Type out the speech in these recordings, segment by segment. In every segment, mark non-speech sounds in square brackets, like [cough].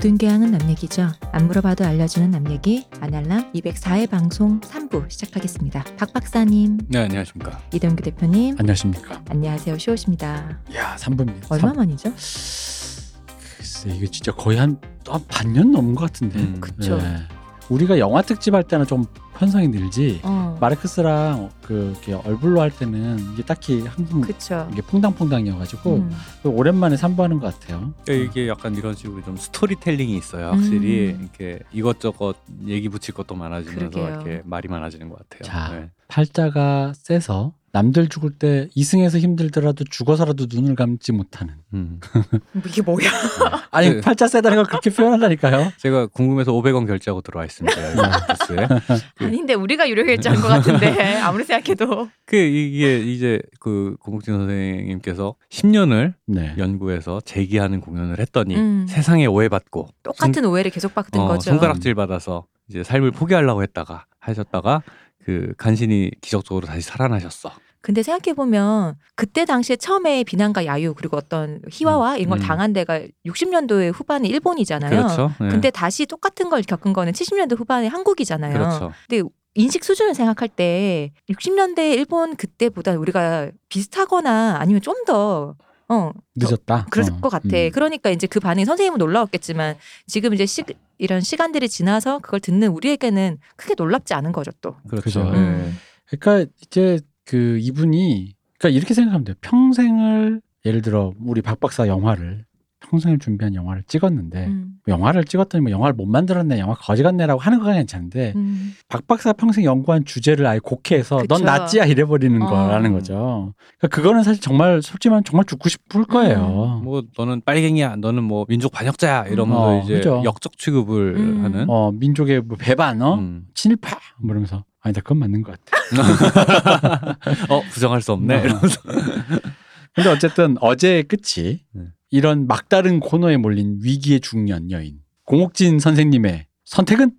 모든 교양은 남 얘기죠. 안 물어봐도 알려주는 남 얘기 아날람 204회 방송 3부 시작하겠습니다. 박 박사님, 네 안녕하십니까. 이동규 대표님, 안녕하십니까. 안녕하세요. 쇼우십니다. 야 3분입니다. 얼마 만이죠? 글쎄 이게 진짜 거의 한, 한 반년 넘은 것 같은데. 음. 네. 우리가 영화 특집 할 때는 좀 편성이 늘지. 어, 마르크스랑 그 이렇게 얼굴로 할 때는 이게 딱히 항상 그쵸. 이게 퐁당퐁당이어가지고 음. 오랜만에 3부 하는 것 같아요. 그러니까 이게 약간 이런 식으로 좀 스토리텔링이 있어요. 확실히 음. 이렇게 이것저것 얘기 붙일 것도 많아지면서 그러게요. 이렇게 말이 많아지는 것 같아요. 자. 네. 팔자가 세서 남들 죽을 때 이승에서 힘들더라도 죽어서라도 눈을 감지 못하는. 음. 뭐 이게 뭐야? 아니 네. 팔자 세다는 걸 그렇게 표현한다니까요. 제가 궁금해서 500원 결제하고 들어와 있습니다. 네. 이 부스에. 아닌데 우리가 유료 결제한 것 같은데 [laughs] 아무리 생각해도 그 이게 이제 그 공국진 선생님께서 10년을 네. 연구해서 재기하는 공연을 했더니 음. 세상에 오해받고 똑같은 오해를 계속 받은 어, 거죠. 손가락질 받아서 이제 삶을 포기하려고 했다가 하셨다가 그 간신히 기적적으로 다시 살아나셨어. 근데 생각해 보면 그때 당시에 처음에 비난과 야유 그리고 어떤 희화화 이런 걸 음. 당한 데가 60년도에 후반에 일본이잖아요. 그렇죠. 네. 근데 다시 똑같은 걸 겪은 거는 70년대 후반에 한국이잖아요. 그렇죠. 근데 인식 수준을 생각할 때 60년대 일본 그때보다 우리가 비슷하거나 아니면 좀 더 어, 늦었다. 그럴 어. 것 같아. 음. 그러니까 이제 그 반응이 선생님은 놀라웠겠지만 지금 이제 시, 이런 시간들이 지나서 그걸 듣는 우리에게는 크게 놀랍지 않은 거죠 또. 그렇죠. 그죠. 네. 음. 그러니까 이제 그 이분이 그러니까 이렇게 생각하면 돼요. 평생을 예를 들어 우리 박 박사 영화를 평생을 준비한 영화를 찍었는데 음, 영화를 찍었더니 뭐 영화를 못 만들었네, 영화 거지 같네라고 하는 건 괜찮은데 음. 박 박사 평생 연구한 주제를 아예 곡해서 그쵸. 넌 나찌야 이래버리는 어. 거라는 거죠. 그러니까 그거는 사실 정말 솔직히 말하면 정말 죽고 싶을 거예요. 뭐 너는 빨갱이야, 너는 뭐 민족 반역자야 이러면서 어, 이제 그죠. 역적 취급을 음. 하는. 어 민족의 뭐 배반, 어 음. 친일파 뭐 이러면서 아니다 그건 맞는 것 같아. [laughs] 어 부정할 수 없네. 어. 이러면서. 근데 어쨌든 어제의 끝이 네. 이런 막다른 코너에 몰린 위기의 중년 여인 공옥진 선생님의 선택은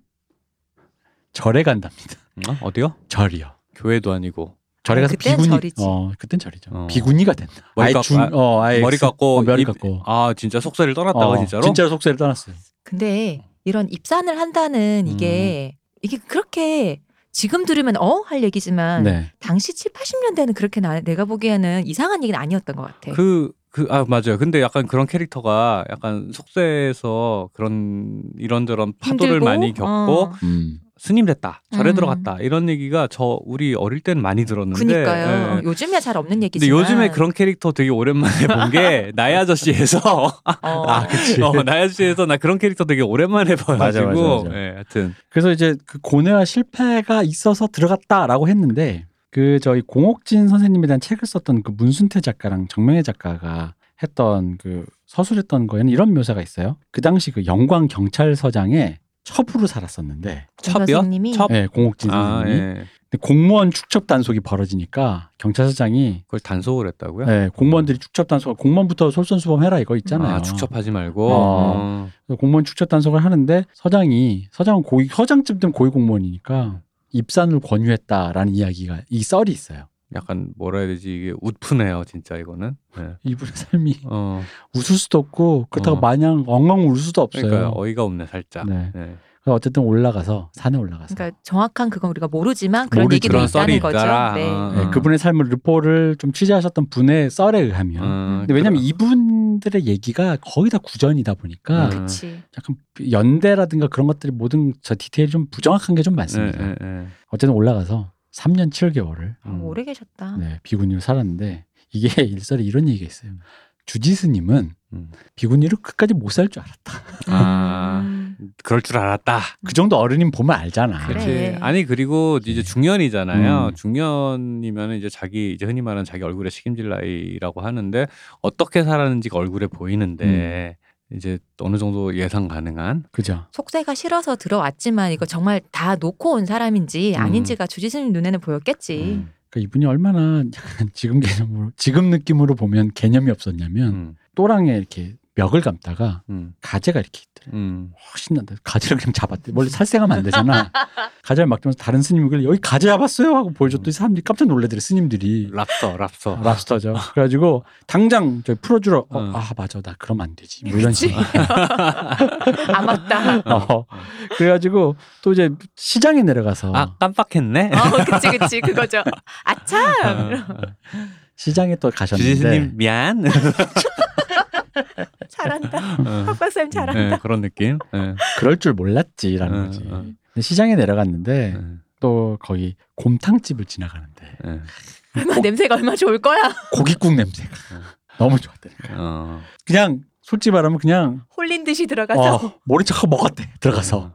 절에 간답니다. 어? 어디요? 절이요. 교회도 아니고 절에 아, 가서 그땐 비구니. 절이지. 어, 그땐 절이죠. 어. 비구니가 된다. 머리 아예 깎고, 중, 아, 어, 아예 머리 스- 깎고 어, 머리 입- 깎고. 아 진짜 속세를 떠났다고 어, 진짜로? 진짜로 속세를 떠났어요. 근데 이런 입산을 한다는 이게 이게 그렇게 지금 들으면 어 할 얘기지만 네. 당시 7, 80년대는 그렇게 나, 내가 보기에는 이상한 얘기는 아니었던 것 같아. 그, 그, 아, 맞아요. 근데 약간 그런 캐릭터가 약간 속세에서 그런 이런저런 파도를 힘들고, 많이 겪고 어. 음. 스님 됐다. 절에 음. 들어갔다. 이런 얘기가 저 우리 어릴 때는 많이 들었는데. 그니까요. 예. 요즘에 잘 없는 근데 얘기지만. 요즘에 그런 캐릭터 되게 오랜만에 본 게 [laughs] 나의 아저씨에서 어. [laughs] 아, 그치. 어, 나의 아저씨에서 나 그런 캐릭터 되게 오랜만에 봐가지고 맞아, 맞아, 맞아. 예, 하여튼 그래서 이제 그 고뇌와 실패가 있어서 들어갔다라고 했는데 그 저희 공옥진 선생님에 대한 책을 썼던 그 문순태 작가랑 정명애 작가가 했던 그 서술했던 거에는 이런 묘사가 있어요. 그 당시 그 영광 경찰서장에 첩으로 살았었는데, 정 첩이요? 선생님이 첩? 예, 공옥진 아, 선생님이 예. 공무원 축첩 단속이 벌어지니까 경찰서장이 그걸 단속을 했다고요? 예, 공무원들이 축첩 단속, 공무원부터 솔선수범해라 이거 있잖아요. 아, 축첩하지 말고. 어. 어. 그래서 공무원 축첩 단속을 하는데 서장이 서장은 고위 서장쯤 되면 고위 공무원이니까 입산을 권유했다라는 이야기가 이 썰이 있어요. 약간 뭐라 해야 되지 이게 웃프네요 진짜 이거는 네. [laughs] 이분의 삶이 어 웃을 수도 없고 그렇다고 어. 마냥 엉엉 울 수도 없어요. 그러니까 어이가 없네 살짝 네. 네. 그래서 어쨌든 올라가서 산에 올라가서 그러니까 정확한 그건 우리가 모르지만 그런. 얘기도 그런 있다는 썰이 거죠. 있더라. 네. 어, 네, 어. 그분의 삶을 르포를 좀 취재하셨던 분의 썰에 의하면 음, 근데 왜냐면 그럼. 이분들의 얘기가 거의 다 구전이다 보니까 음. 그치. 약간 연대라든가 그런 것들이 모든 저 디테일이 좀 부정확한 게 좀 많습니다. 네, 네, 네. 어쨌든 올라가서 3년 7개월을 아, 음. 오래 계셨다. 네, 비구니로 살았는데 이게 [laughs] 일설에 이런 얘기가 있어요. 주지스님은 음. 비구니로 끝까지 못 살 줄 알았다. 아 음. 그럴 줄 알았다 그 정도 어른인 보면 알잖아. 그렇지 아니 그리고 이제 중년이잖아요 음. 중년이면 이제 자기 이제 흔히 말하는 자기 얼굴에 책임질 나이라고 하는데 어떻게 살았는지가 얼굴에 보이는데 음. 이제 어느 정도 예상 가능한 그죠? 속세가 싫어서 들어왔지만 이거 정말 다 놓고 온 사람인지 음. 아닌지가 주지스님 눈에는 보였겠지. 음. 그러니까 이분이 얼마나 [laughs] 지금 개념으로 지금 느낌으로 보면 개념이 없었냐면 음. 또랑에 이렇게 멱을 감다가 음. 가재가 이렇게 있더래. 음. 어, 신난다. 가재를 그냥 잡았대. 원래 살생하면 안 되잖아. [laughs] 가재를 막 잡면서 다른 스님이 그래 여기 가재 잡았어요 하고 보여줬더니 사람들이 깜짝 놀래더래 스님들이. 랍스터, 랍스터. 랍스터죠. 그래가지고 당장 저 풀어주러. 어, 어. 아 맞아 나 그러면 안 되지. 뭐 이런. [laughs] 아 맞다. 어. 그래가지고 또 이제 시장에 내려가서 아, 깜빡했네. 어, 그치 그치 그거죠. 아참. 어, 어. 시장에 또 가셨는데 주지스님 미안. [laughs] [laughs] 잘한다. 어. 박 박사님 잘한다. 네, 그런 느낌. 네. [laughs] 그럴 줄 몰랐지라는 어, 거지. 어. 근데 시장에 내려갔는데 네. 또 거기 곰탕집을 지나가는데 네. 냄새가 얼마 좋을 거야. 고깃국 냄새가 너무 좋았다니까. 어. 그냥 솔직히 말하면 그냥 홀린 듯이 들어가서 어, 모른 척하고 먹었대 들어가서.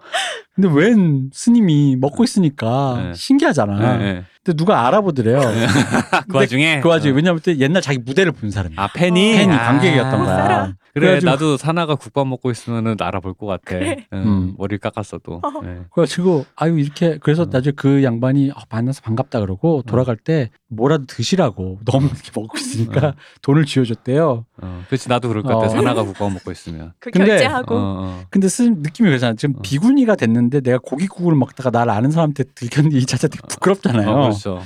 어. 근데 웬 스님이 먹고 있으니까 네. 신기하잖아. 네, 네. 근데 누가 알아보더래요. [laughs] 그 와중에 그 와중에 왜냐면 또 옛날 자기 무대를 본 사람이야. 아 팬이 팬이 아. 관객이었던 못 거야. 살아. 그래 그래가지고- 나도 사나가 국밥 먹고 있으면은 알아볼 것 같아. 그래. 응, 음. 머리를 깎았어도. 어. 네. 그래가지고 아유 이렇게 그래서 어. 나중에 그 양반이 아, 만나서 반갑다 그러고 돌아갈 때 뭐라도 드시라고 [laughs] 너무 이렇게 먹고 있으니까 어. 돈을 쥐어줬대요. 어. 그렇지 나도 그럴 것 같아. 어. 사나가 국밥 먹고 있으면. 그 근데- 결제하고 어, 어. 근데 스님 느낌이 그러잖아. 지금 어. 비구니가 됐는데 내가 고깃국을 먹다가 나를 아는 사람한테 들켰는데 이 자체 되게 부끄럽잖아요. 어, 그렇죠.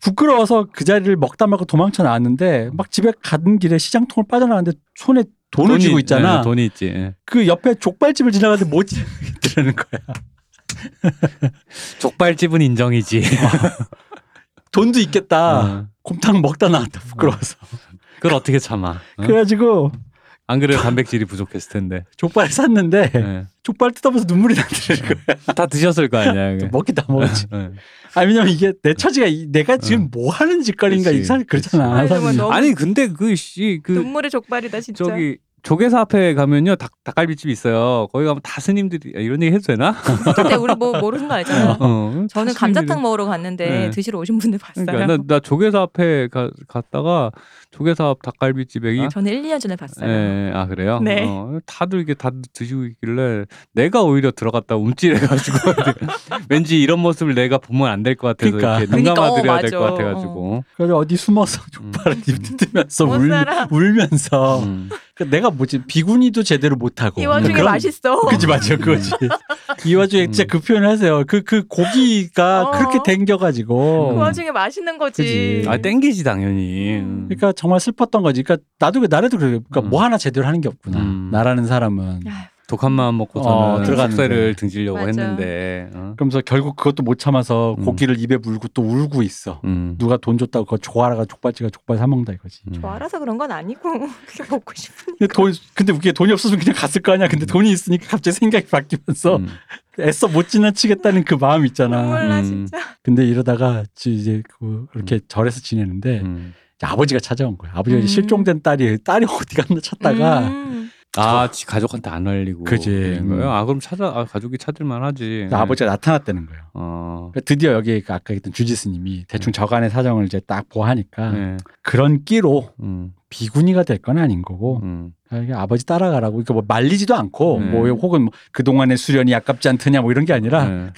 부끄러워서 그 자리를 먹다 말고 도망쳐 나왔는데 막 집에 가는 길에 시장통을 빠져나가는데 손에 돈을 쥐고 있잖아. 네, 돈이 있지. 예. 그 옆에 족발집을 지나가는데 못 지나가는 [laughs] 거야. 족발집은 인정이지. [laughs] 돈도 있겠다. 어. 곰탕 먹다 나왔다 부끄러워서. 그걸 어떻게 참아? 어? 그래가지고 안 그래도 [laughs] 단백질이 부족했을 텐데. 족발을 샀는데 예. 족발 뜯어보면서 눈물이 나더라는 거야. 다 드셨을 거 아니야. 먹기 다 먹었지. 예. 아 왜냐면 이게 내 처지가 이- 내가 지금 뭐 하는 짓거리인가 그치, 이상 그렇잖아. 너무- 아니 근데 그씨그 눈물의 족발이다 진짜. 저기 조개사 앞에 가면요 닭 닭갈비집 있어요. 거기 가면 다 스님들이 아, 이런 얘기 해도 되나? [laughs] 근데 우리 뭐 모르는 거 알잖아. 어, 다 저는 스님들이- 감자탕 먹으러 갔는데 네. 드시러 오신 분들 봤어요. 그러니까 나, 나 조개사 앞에 가, 갔다가 조개사 앞 닭갈비집에 이- 저는 1, 2년 전에 봤어요. 예, 아 그래요? 네. 어, 다들 이게 다 드시고 있길래 내가 오히려 들어갔다 움찔해가지고 [laughs] 왠지 이런 모습을 내가 보면 안 될 것 같아서 그러니까. 이렇게 눈 그러니까, 감아드려야 어, 될것 맞아. 같아가지고. 그래서 어디 숨어서 음. 족발을 입 뜯으면서 못 울. 울면서 음. 그 내가 뭐지 비구니도 제대로 못하고 이 와중에 그런- 맛있어. 그지 맞죠 그거지 [laughs] 이 와중에 진짜 음. 그 표현을 하세요 그 그 고기가 어. 그렇게 그 땡겨가지고 와중에 맛있는 거지. 그지. 아 땡기지 당연히. 음. 그러니까 정말 슬펐던 거지 그러니까 나도 그- 나라도 그래 그러니까 음. 뭐 하나 제대로 하는 게 없구나 음. 나라는 사람은 야, 독한 마음 먹고서는 어, 들어갔는데. 속세를 등지려고 맞아. 했는데. 어? 그러면서 결국 그것도 못 참아서 음. 고기를 입에 물고 또 울고 있어 음. 누가 돈 줬다고 그거 좋아라가 족발집가 족발 사 먹는다 이거지 음. 저 알아서 그런 건 아니고 [laughs] 그게 먹고 싶은. 근데 돈 근데 웃기게 돈이 없었으면 그냥 갔을 거 아니야 근데 돈이 있으니까 갑자기 생각이 바뀌면서 음. [laughs] 애써 못 지나치겠다는 그 마음 있잖아 몰라 음. 진짜. 근데 이러다가 지- 이제 그 그렇게 절에서 지내는데 음. 아버지가 찾아온 거야. 아버지가 음. 실종된 딸이 딸이 어디 갔나 찾다가 음. 아, 지 가족한테 안 알리고 그지. 거예요? 음. 아, 그럼 찾아 아, 가족이 찾을 만 하지. 아버지가 나타났다는 거예요. 어. 그러니까 드디어 여기 그 아까 했던 주지스님이 대충 저간의 사정을 이제 딱 보하니까 네. 그런 끼로 음. 비구니가 될 건 아닌 거고 음. 그냥 아버지 따라가라고 그러니까 뭐 말리지도 않고 네. 뭐 혹은 뭐 그동안의 수련이 아깝지 않더냐 뭐 이런 게 아니라 네.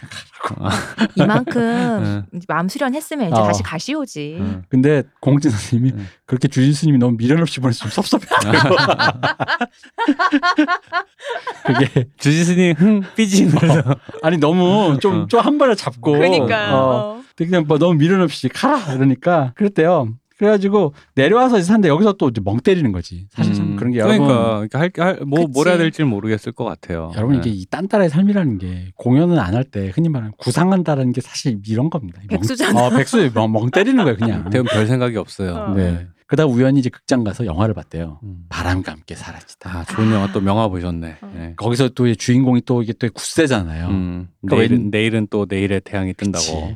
[laughs] 이만큼 마음 수련했으면 이제 어. 다시 가시오지. 음. 근데 공진 선생님이 네. 그렇게 주지스님이 너무 미련 없이 보내서 좀 섭섭했대요. 그게 주지스님 흥 삐지면서 아니 너무 좀 어. 좀한 발을 잡고 그러니까. 어, 어. 그냥 뭐 너무 미련 없이 가라 이러니까 그랬대요. 그래가지고 내려와서 이제 산데 여기서 또 이제 멍 때리는 거지. 사실 참 음. 그런 게 여러분 그러니까 할뭐 그치. 뭘 해야 될지 모르겠을 것 같아요. 여러분 네. 이게 이 딴따라의 삶이라는 게 공연은 안 할 때 흔히 말하는 구상한다라는 게 사실 이런 겁니다. 멍- 백수잖아. 어, 백수 멍, 멍 때리는 거예요 그냥. [laughs] 대부분 별 생각이 없어요. 어. 네. 그다음 우연히 이제 극장 가서 영화를 봤대요. 음. 바람과 함께 사라지다. 아 좋은 영화 또 명화 보셨네. 어. 네. 거기서 또이 주인공이 또 이게 또 굳세잖아요. 음. 그러니까 내일은, 왠- 내일은 또 내일의 태양이 뜬다고. 네.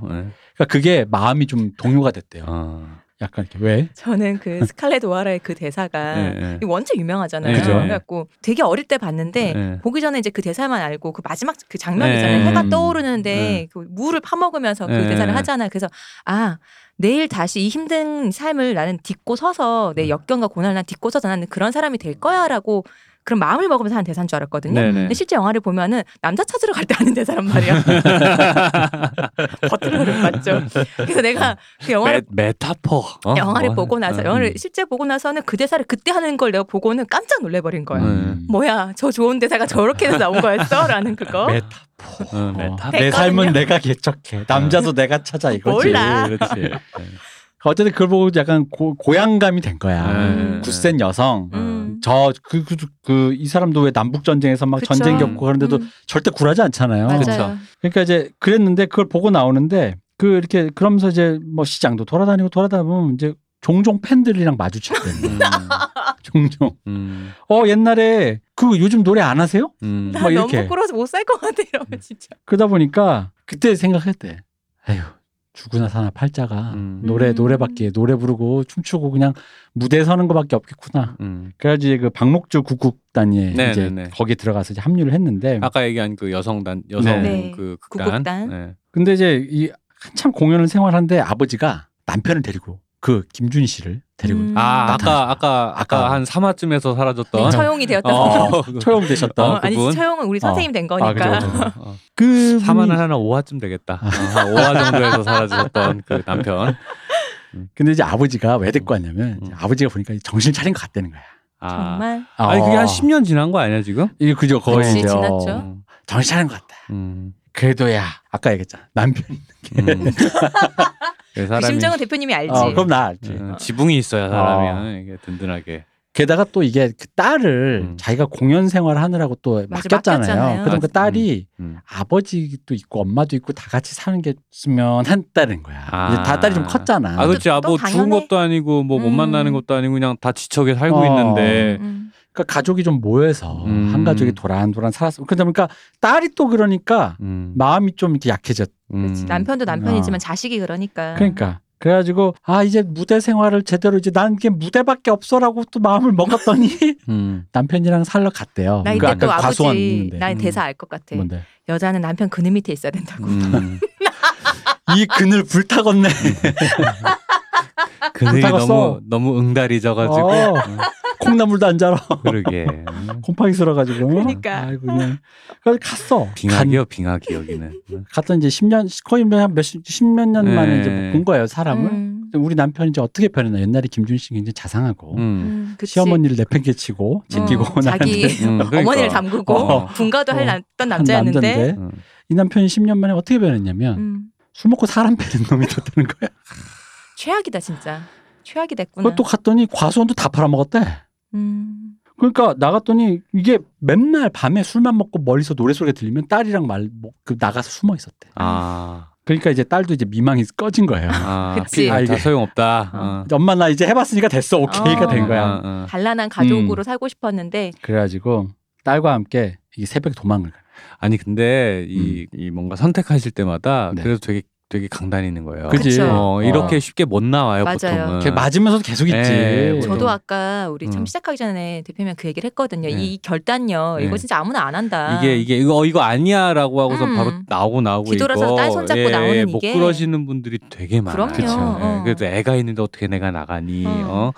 그러니까 그게 마음이 좀 동요가 됐대요. 어. 약간 이렇게 왜? 저는 그 [laughs] 스칼렛 오하라의 그 대사가 네, 네. 이거 원체 유명하잖아요. 그죠. 그래갖고 되게 어릴 때 봤는데 네. 보기 전에 이제 그 대사만 알고 그 마지막 그 장면 있잖아요. 네. 해가 음. 떠오르는데 네. 그 물을 파먹으면서 그 네. 대사를 하잖아요. 그래서 아 내일 다시 이 힘든 삶을 나는 딛고 서서 내 음. 역경과 고난을 난 딛고 서서 나는 그런 사람이 될 거야라고 그런 마음을 먹으면서 하는 대사인 줄 알았거든요. 네네. 근데 실제 영화를 보면은 남자 찾으러 갈 때 하는 대사란 말이야. [laughs] 버틀러를 봤죠. 그래서 내가 그 영화를 메, 메타포. 어? 영화를 뭐, 보고 나서 어, 영화를 음. 실제 보고 나서는 그 대사를 그때 하는 걸 내가 보고는 깜짝 놀래버린 거야. 음. 뭐야 저 좋은 대사가 저렇게 해서 나온 거였어라는 그거. 메타포. 어, 메타포. 어, 됐거든요. 내 삶은 내가 개척해. 남자도 내가 찾아 이거지. 몰라. 그렇지. 네. 어쨌든 그걸 보고 약간 고, 고양감이 된 거야. 음. 굳센 여성. 음. 저그그 이 사람도 왜 남북 전쟁에서 막 그쵸. 전쟁 겪고 그런데도 음, 절대 굴하지 않잖아요. 그쵸. 그러니까 이제 그랬는데 그걸 보고 나오는데 그 이렇게 그러면서 이제 뭐 시장도 돌아다니고 돌아다니면 이제 종종 팬들이랑 마주치게 되는 음. [laughs] 종종. 음, 어 옛날에 그 요즘 노래 안 하세요? 음. 나뭐 너무 이렇게. 부끄러워서 못 살 것 같아 이러면 진짜. 그러다 보니까 그때 생각했대. 에휴 죽으나 사나 팔자가 음. 노래 음. 노래밖에 노래 부르고 춤추고 그냥 무대 에 서는 거밖에 없겠구나. 음. 그래가지고 이제 그 박목주 국국단에 네, 이제 네, 네. 거기 들어가서 이제 합류를 했는데 아까 얘기한 그 여성단 여성 네. 그 극단. 국극단. 네. 근데 이제 이 한참 공연을 생활하는데 아버지가 남편을 데리고 그 김준희 씨를 데리고 음. 아. 아까 아까 아까. 한 3화쯤에서 사라졌던 네, 처용이 되었다. 어, 처형되셨던 어, 아니 그분? 처용은 우리 선생님 된 거니까. 아, 그죠, 그죠. [laughs] 어, 그 3화는 분이- 하나 5화쯤 되겠다. 어, 한 5화 정도에서 사라졌던 그 남편. 근데 이제 아버지가 왜 데리고 왔냐면 이제 음. 아버지가 보니까 정신 차린 것 같다는 거야. 아. 정말. 아니 그게 어. 한 10년 지난 거 아니야 지금? 이게 그죠 거의 그치, 이제 어, 지났죠. 음. 정신 차린 것 같다. 음. 그래도 야 아까 얘기했잖아 남편. 음. 그그 사람이 심정은 대표님이 알지. 어, 그럼 나 알지. 어, 지붕이 있어야 사람이 어. 이게 든든하게. 게다가 또 이게 그 딸을 음. 자기가 공연 생활 하느라고 또 맞아, 맡겼잖아요. 맡겼잖아요. 그럼 그 딸이 음. 아버지도 있고 엄마도 있고 다 같이 사는 게 있으면 한다는 거야. 아. 이제 다 딸이 좀 컸잖아. 아 그렇지. 아, 또 뭐. 죽은 것도 아니고 뭐못 음. 만나는 것도 아니고 그냥 다 지척에 살고 어. 있는데. 음, 그러니까 가족이 좀 모여서 음. 한 가족이 도란도란 살았어. 그러다 보니까 딸이 또 그러니까 음. 마음이 좀 이렇게 약해졌. 음. 그렇지. 남편도 남편이지만 어. 자식이 그러니까. 그러니까 그래가지고 아 이제 무대 생활을 제대로 이제 난 이게 무대밖에 없어라고 또 마음을 먹었더니 음. [laughs] [laughs] 남편이랑 살러 갔대요. 나그 이때 아까 또 아버지. 나 음. 대사 알 것 같아. 뭔데? 여자는 남편 그늘 밑에 있어야 된다고. 음. [laughs] 이 그늘 불타겠네. 그늘이 불타갔어. 너무 너무 응달이 져가지고. 어. 콩나물도 안 자라. 그러게. 음. [laughs] 곰팡이 쓸어가지고. 그러니까. 아이고 그냥. 그래서 갔어. 빙하기요, 빙하기 여기는. 음. 갔던 이제 10년 거의 몇몇 십몇 년 만에 네. 이제 본 거예요 사람을. 음, 우리 남편이 이제 어떻게 변했나 옛날에 김준 씨 굉장히 자상하고 음. 음, 그치. 시어머니를 내팽개치고 지키고 어, 자기 [laughs] 음, 그러니까. 어머니를 담그고 어. 분가도 할 어. 남- 던한 남자였는데. 남자인데 음. 이 남편이 10년 만에 어떻게 변했냐면 음, 술 먹고 사람 패는 놈이 됐다는 거야. 최악이다 진짜. 최악이 됐구나. 그것도 갔더니 과수원도 다 팔아먹었대. 음, 그러니까 나갔더니 이게 맨날 밤에 술만 먹고 멀리서 노래 소리가 들리면 딸이랑 말, 뭐, 그 나가서 숨어 있었대. 아. 그러니까 이제 딸도 이제 미망이 꺼진 거예요. 아, [laughs] 그치. 아, 이게- 다 소용없다. 어. 어. 엄마 나 이제 해봤으니까 됐어. 오케이가 어. 된 거야. 어, 어. 단란한 가족으로 음. 살고 싶었는데 그래가지고 딸과 함께 이게 새벽 도망을 가. 아니 근데 이, 이 뭔가 선택하실 때마다 음. 네. 그래도 되게 되게 강단이 있는 거예요. 그치? 그쵸. 어, 이렇게 어. 쉽게 못 나와요 맞아요. 보통은. 걔 맞으면서도 계속 있지. 네, 보통. 저도 아까 우리 참 음. 시작하기 전에 대표님 그 얘기를 했거든요. 네. 이 결단요. 네. 이거 진짜 아무나 안 한다. 이게 이게 이거 어, 이거 아니야라고 하고서 음. 바로 나오고 나오고 뒤돌아서 딸 손잡고 예, 나오는 못 이게. 그러시는 분들이 되게 많아요. 그럼요. 그쵸. 어. 예, 그래도 애가 있는데 어떻게 내가 나가니? 어.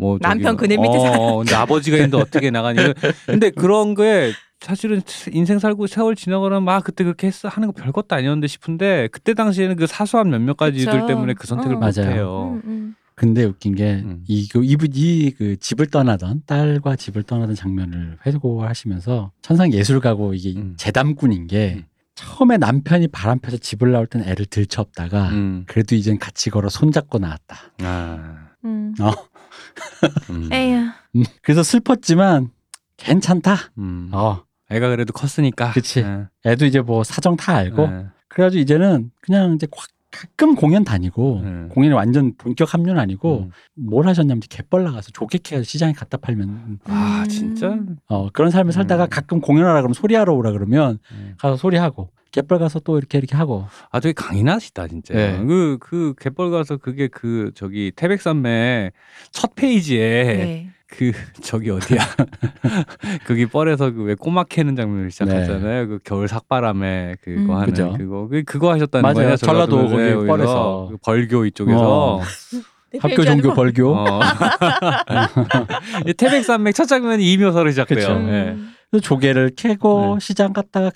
어? 뭐 남편 그늘 밑에 어. 어, 근데 아버지가 있는데 어떻게 나가니? 근데 그런 게 사실은 인생 살고 세월 지나가면 막 그때 그렇게 했어 하는 거 별것도 아니었는데 싶은데 그때 당시에는 그 사소한 몇몇 가지 그쵸. 때문에 그 선택을 어. 못 맞아요. 해요. 음, 음. 근데 웃긴 게 음. 이그 이그 집을 떠나던 딸과 집을 떠나던 장면을 회고하시면서 천상 예술가고 이게 음. 재담꾼인 게 음. 처음에 남편이 바람 펴서 집을 나올 땐 애를 들쳐업다가 음. 그래도 이젠 같이 걸어 손잡고 나왔다. 아. 음. 어. 음. [laughs] 에휴. 음, 그래서 슬펐지만 괜찮다. 음. 어, 애가 그래도 컸으니까. 그치. 예. 애도 이제 뭐 사정 다 알고 예. 그래가지고 이제는 그냥 이제 꽉- 가끔 공연 다니고 음. 공연이 완전 본격 합류는 아니고 음. 뭘 하셨냐면 갯벌 나가서 조개캐 시장에 갖다 팔면 아 음. 진짜. 어, 그런 삶을 살다가 음. 가끔 공연하라 그러면 소리하러 오라 그러면 음. 가서 소리하고 갯벌 가서 또 이렇게 이렇게 하고 아 되게 강인하시다 진짜. 네. 그 그 갯벌 가서 그게 그 저기 태백산맥 첫 페이지에 네. 그 [laughs] 저기 어디야 [laughs] 거기 뻘에서 그 왜 꼬막 캐는 장면을 시작하잖아요. 그 겨울 삭바람에 그거 음. 하는 그죠. 그거 그 그거 하셨다는 맞아요. 거예요. 전라도 거기 거기서. 뻘에서. 그 벌교 이쪽에서 어. [laughs] 학교 종교 벌교. 어. 이 태백산맥 첫 장면이 이묘서로 시작돼요. 그쵸. 예. 음. 조개를 캐고 네. 시장 갔다가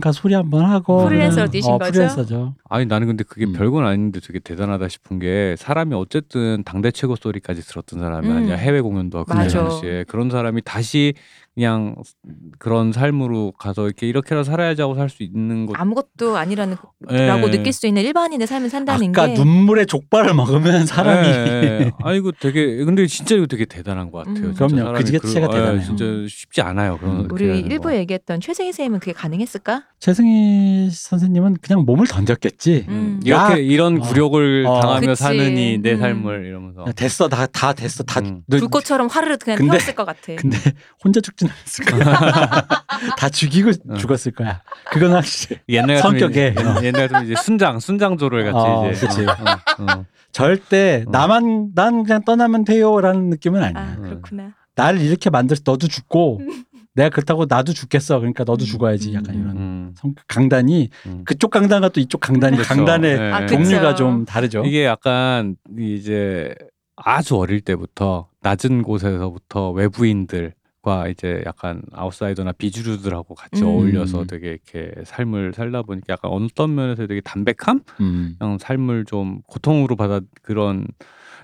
가 소리 한번 하고. 프리랜서로 뛰신 어, 거죠? 프리랜서죠. 아니 나는 근데 그게 음. 별건 아닌데 되게 대단하다 싶은 게 사람이 어쨌든 당대 최고 소리까지 들었던 사람이 음. 아니야 해외 공연도 하고 그. 당시에 그런 사람이 다시 그냥 그런 삶으로 가서 이렇게 이렇게라도 살아야지 하고 살 수 있는 것 아무것도 아니라는 예. 라고 느낄 수 있는 일반인의 삶을 산다는 아까 게 눈물의 족발을 먹으면 사람이 예. 아 이거 되게 근데 진짜 이거 되게 대단한 것 같아요. 음. 그럼요. 사람이 그지같이가 그런- 예, 대단해요. 진짜 쉽지 않아요. 그런 음. 우리. 일부 에 얘기했던 최승희 쌤은 그게 가능했을까? 최승희 선생님은 그냥 몸을 던졌겠지. 음. 이렇게 야, 이런 어. 굴욕을 어. 당하며 그치. 사느니 내 음. 삶을 이러면서 야, 됐어, 다, 다 됐어, 다. 음. 너- 불꽃처럼 화르르 그냥 근데- 태웠을 것 같아. 근데 혼자 죽진 않았을 거야. [laughs] 다 죽이고 어. 죽었을 거야. 그건 확실히. 옛날 같으면 성격에. 이제, 옛- 옛날 같으면 이제 순장 순장조를 같이 어, 이제 그치. 어, 어, 어. 절대 어. 나만 난 그냥 떠나면 돼요라는 느낌은 아니야. 아 음. 그렇구나. 나를 이렇게 만들어서 너도 죽고 [laughs] 내가 그렇다고 나도 죽겠어. 그러니까 너도 음. 죽어야지. 약간 음. 이런 음. 성 강단이 음. 그쪽 강단과 또 이쪽 강단이 그렇죠. 강단의 네. 아. 종류가 좀 다르죠. 이게 약간 이제 아주 어릴 때부터 낮은 곳에서부터 외부인들 과 이제 약간 아웃사이더나 비주류들하고 같이 음. 어울려서 되게 이렇게 삶을 살다 보니까 약간 어떤 면에서 되게 담백함? 음. 그냥 삶을 좀 고통으로 받아 그런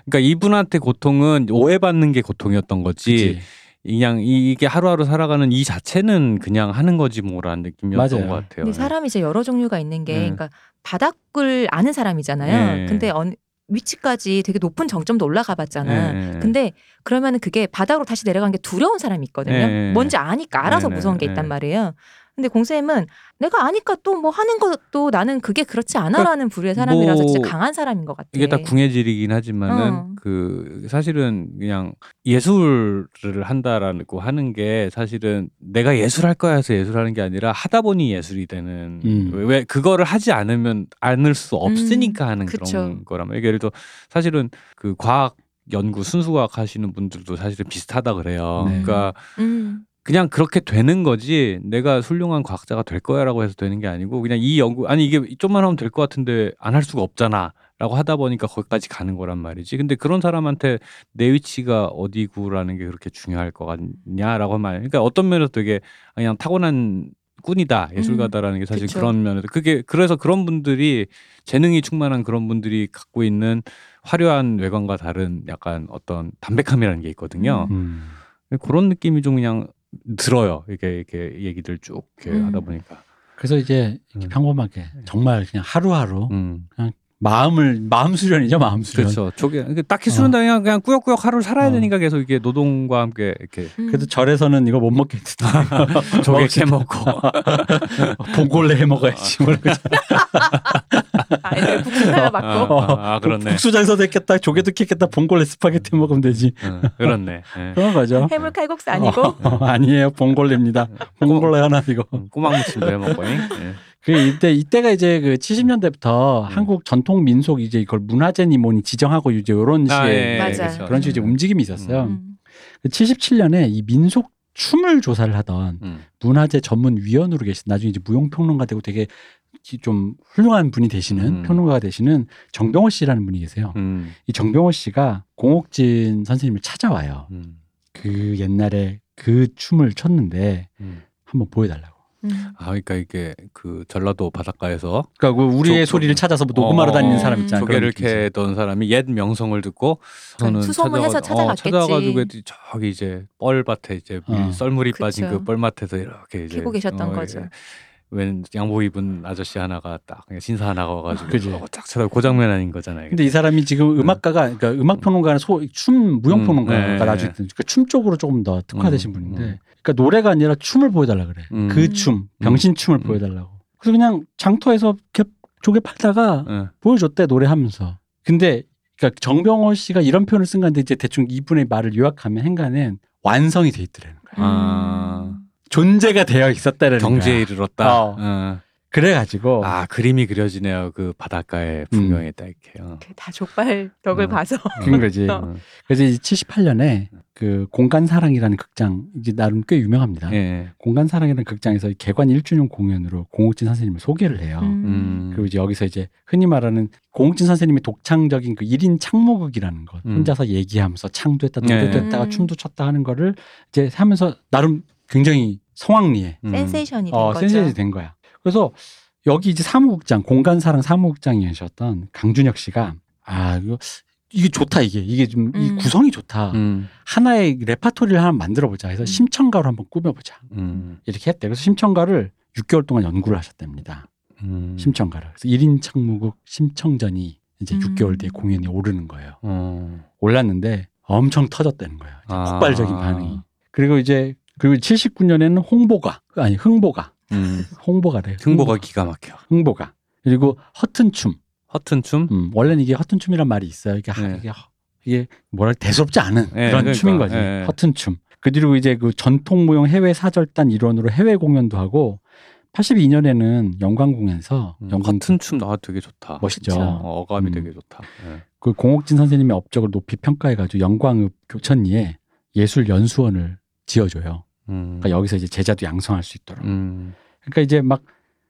그러니까 이분한테 고통은 오해받는 게 고통이었던 거지. 그치. 그냥 이- 이게 하루하루 살아가는 이 자체는 그냥 하는 거지 뭐라는 느낌이었던 맞아요. 것 같아요. 근데 사람이 이제 여러 종류가 있는 게, 네. 그러니까 바닥을 아는 사람이잖아요. 네. 근데 어느 위치까지 되게 높은 정점도 올라가 봤잖아. 네. 근데 그러면 은 그게 바닥으로 다시 내려가는 게 두려운 사람이 있거든요. 네. 뭔지 아니까 알아서 네, 네, 무서운 게 네. 있단 말이에요. 근데 공쌤은 내가 아니까 또 뭐 하는 것도 나는 그게 그렇지 않아라는 부류의 사람이라서 뭐 진짜 강한 사람인 것 같아. 이게 다 궁예질이긴 하지만은 어. 그 사실은 그냥 예술을 한다라고 하는 게 사실은 내가 예술할 거야 해서 예술하는 게 아니라 하다 보니 예술이 되는 음. 왜, 왜 그거를 하지 않으면 않을 수 없으니까 하는 음, 그쵸. 그런 거라면 예를 들어 사실은 그 과학 연구 순수과학 하시는 분들도 사실은 비슷하다 그래요. 네. 그러니까 음. 그냥 그렇게 되는 거지 내가 훌륭한 과학자가 될 거야라고 해서 되는 게 아니고 그냥 이 연구 아니 이게 좀만 하면 될 것 같은데 안 할 수가 없잖아라고 하다 보니까 거기까지 가는 거란 말이지 근데 그런 사람한테 내 위치가 어디구라는 게 그렇게 중요할 것 같냐라고 말 그러니까 어떤 면에서 되게 그냥 타고난 꾼이다 예술가다라는 게 사실 그쵸. 그런 면에서 그게 그래서 그런 분들이 재능이 충만한 그런 분들이 갖고 있는 화려한 외관과 다른 약간 어떤 담백함이라는 게 있거든요. 음. 그런 느낌이 좀 그냥 들어요. 이게 이렇게 얘기들 쭉 이렇게 음. 하다 보니까. 그래서 이제 이렇게 음. 평범하게 정말 그냥 하루하루 음. 마음을 마음 수련이죠 마음 수련. 그렇죠. 저게 그러니까 딱히 어. 수련다 그냥 그냥 꾸역꾸역 하루를 살아야 어. 되니까 계속 이게 노동과 함께 이렇게 음. 그래도 절에서는 이거 못. [laughs] 조개 어, 캐 먹고 [laughs] 봉골레 해 먹어야지. 뭐 이러고 [laughs] 아, 애들 국수 아, 받고. 아, 아, 그렇네. 국수장사도 했겠다. 조개도 캐겠다. 봉골레 스파게티 먹으면 되지. 응, 그렇네. 예. 그런 거죠. 해물 칼국수 아니고 어, 아니에요. 봉골레입니다. 봉골레 하나 이거. 음, 꼬막 무침도 해 먹고. 예. 그 이때 이때가 이제 그 70년대부터 음. 한국 전통 민속 이제 이걸 문화재니 뭐니 지정하고 이제 이런 식의 아, 예, 예, 맞아. 그렇죠. 그런 식의 이제 움직임이 있었어요. 음. 77년에 이 민속 춤을 조사를 하던 음. 문화재 전문 위원으로 계신 나중에 이제 무용평론가 되고 되게 기- 좀 훌륭한 분이 되시는 음. 평론가가 되시는 정병호 씨라는 분이 계세요. 음. 이 정병호 씨가 공옥진 선생님을 찾아와요. 음. 그 옛날에 그 춤을 췄는데 음. 한번 보여달라고. 음. 아, 그러니까 이게 그 전라도 바닷가에서 그러니까 그 우리의 조- 소리를 찾아서 뭐 녹음하러 어, 다니는 어, 사람 음. 있잖아요. 조개를 그런 느낌이죠. 캐던 사람이 옛 명성을 듣고 저는 수소문해서 찾아가- 찾아갔겠지. 어, 찾아가지고 애들이 저기 이제 뻘밭에 이제 물, 어. 썰물이 그쵸. 빠진 그 뻘밭에서 이렇게 이제 캐고 계셨던 어, 거죠. 이제 웬 양복 입은 아저씨 하나가 딱 그냥 신사 하나가 와가지고 그지. 저거 딱 쳐다 그 장면 아닌 거잖아요. 근데 이 사람이 지금 음악가가 그러니까 음악 평론가는 소, 춤 무용 음, 평론가가 네. 나중에 그러니까 춤 쪽으로 조금 더 특화되신 음, 분인데 음. 그러니까 노래가 아니라 춤을 보여달라 그래. 음. 그 춤, 병신 춤을 음. 보여달라고. 그래서 그냥 장터에서 조개 팔다가 예. 보여줬대 노래하면서. 근데 그러니까 정병호 씨가 이런 표현을 쓴 건데 이제 대충 이분의 말을 요약하면 행간은 완성이 돼 있더라는 거야. 아. 음. 존재가 되어 있었다라는 경제에 거야. 이르렀다. 어. 어. 그래가지고 아 그림이 그려지네요. 그 바닷가의 풍경에 딱 이렇게. 어. 다 족발 덕을 음. 봐서. [laughs] 그런 거지. 어. 그래서 이제 78년에 그 공간 사랑이라는 극장 이게 나름 꽤 유명합니다. 예. 공간 사랑이라는 극장에서 개관 1주년 공연으로 공옥진 선생님을 소개를 해요. 음. 그리고 이제 여기서 이제 흔히 말하는 공옥진 선생님의 독창적인 그 1인 창무극이라는 것 음. 혼자서 얘기하면서 창도 했다 노래도 네. 했다가 음. 춤도 췄다 하는 거를 이제 하면서 나름 굉장히 성황리에 음. 센세이션이 된 어, 거죠. 센세이션이 된 거야. 그래서 여기 이제 사무국장 공간사랑 사무국장이셨던 강준혁 씨가 아 이거 이게 좋다 이게 이게 좀이 음. 구성이 좋다. 음. 하나의 레파토리를 하나 만들어 보자 해서 음. 심청가로 한번 꾸며보자 음. 이렇게 했대. 그래서 심청가를 6개월 동안 연구를 하셨답니다. 음. 심청가를. 그래서 1인 창무국 심청전이 이제 음. 6개월 뒤에 공연이 오르는 거예요. 어. 올랐는데 엄청 터졌다는 거예요. 아. 폭발적인 반응이. 그리고 이제 그리고 79년에는 홍보가 아니 흥보가 음. 홍보가래. 흥보가 기가 막혀. 흥보가 그리고 허튼 춤. 허튼 춤. 음, 원래는 이게 허튼 춤이란 말이 있어요. 이게 하- 네. 이게, 허- 이게 뭐랄 대수롭지 않은 네, 그런 그러니까, 춤인 거지. 네. 허튼 춤. 그리고 이제 그 전통 무용 해외 사절단 일원으로 해외 공연도 하고 82년에는 영광공연에서 음, 영광 허튼 춤나 되게 좋다. 멋있죠. 어, 어감이 음. 되게 좋다. 예. 그 공옥진 선생님의 업적을 높이 평가해가지고 영광읍 교천리에 예술 연수원을 지어줘요. 음. 그러니까 여기서 이제 제자도 양성할 수 있도록. 음. 그러니까 이제 막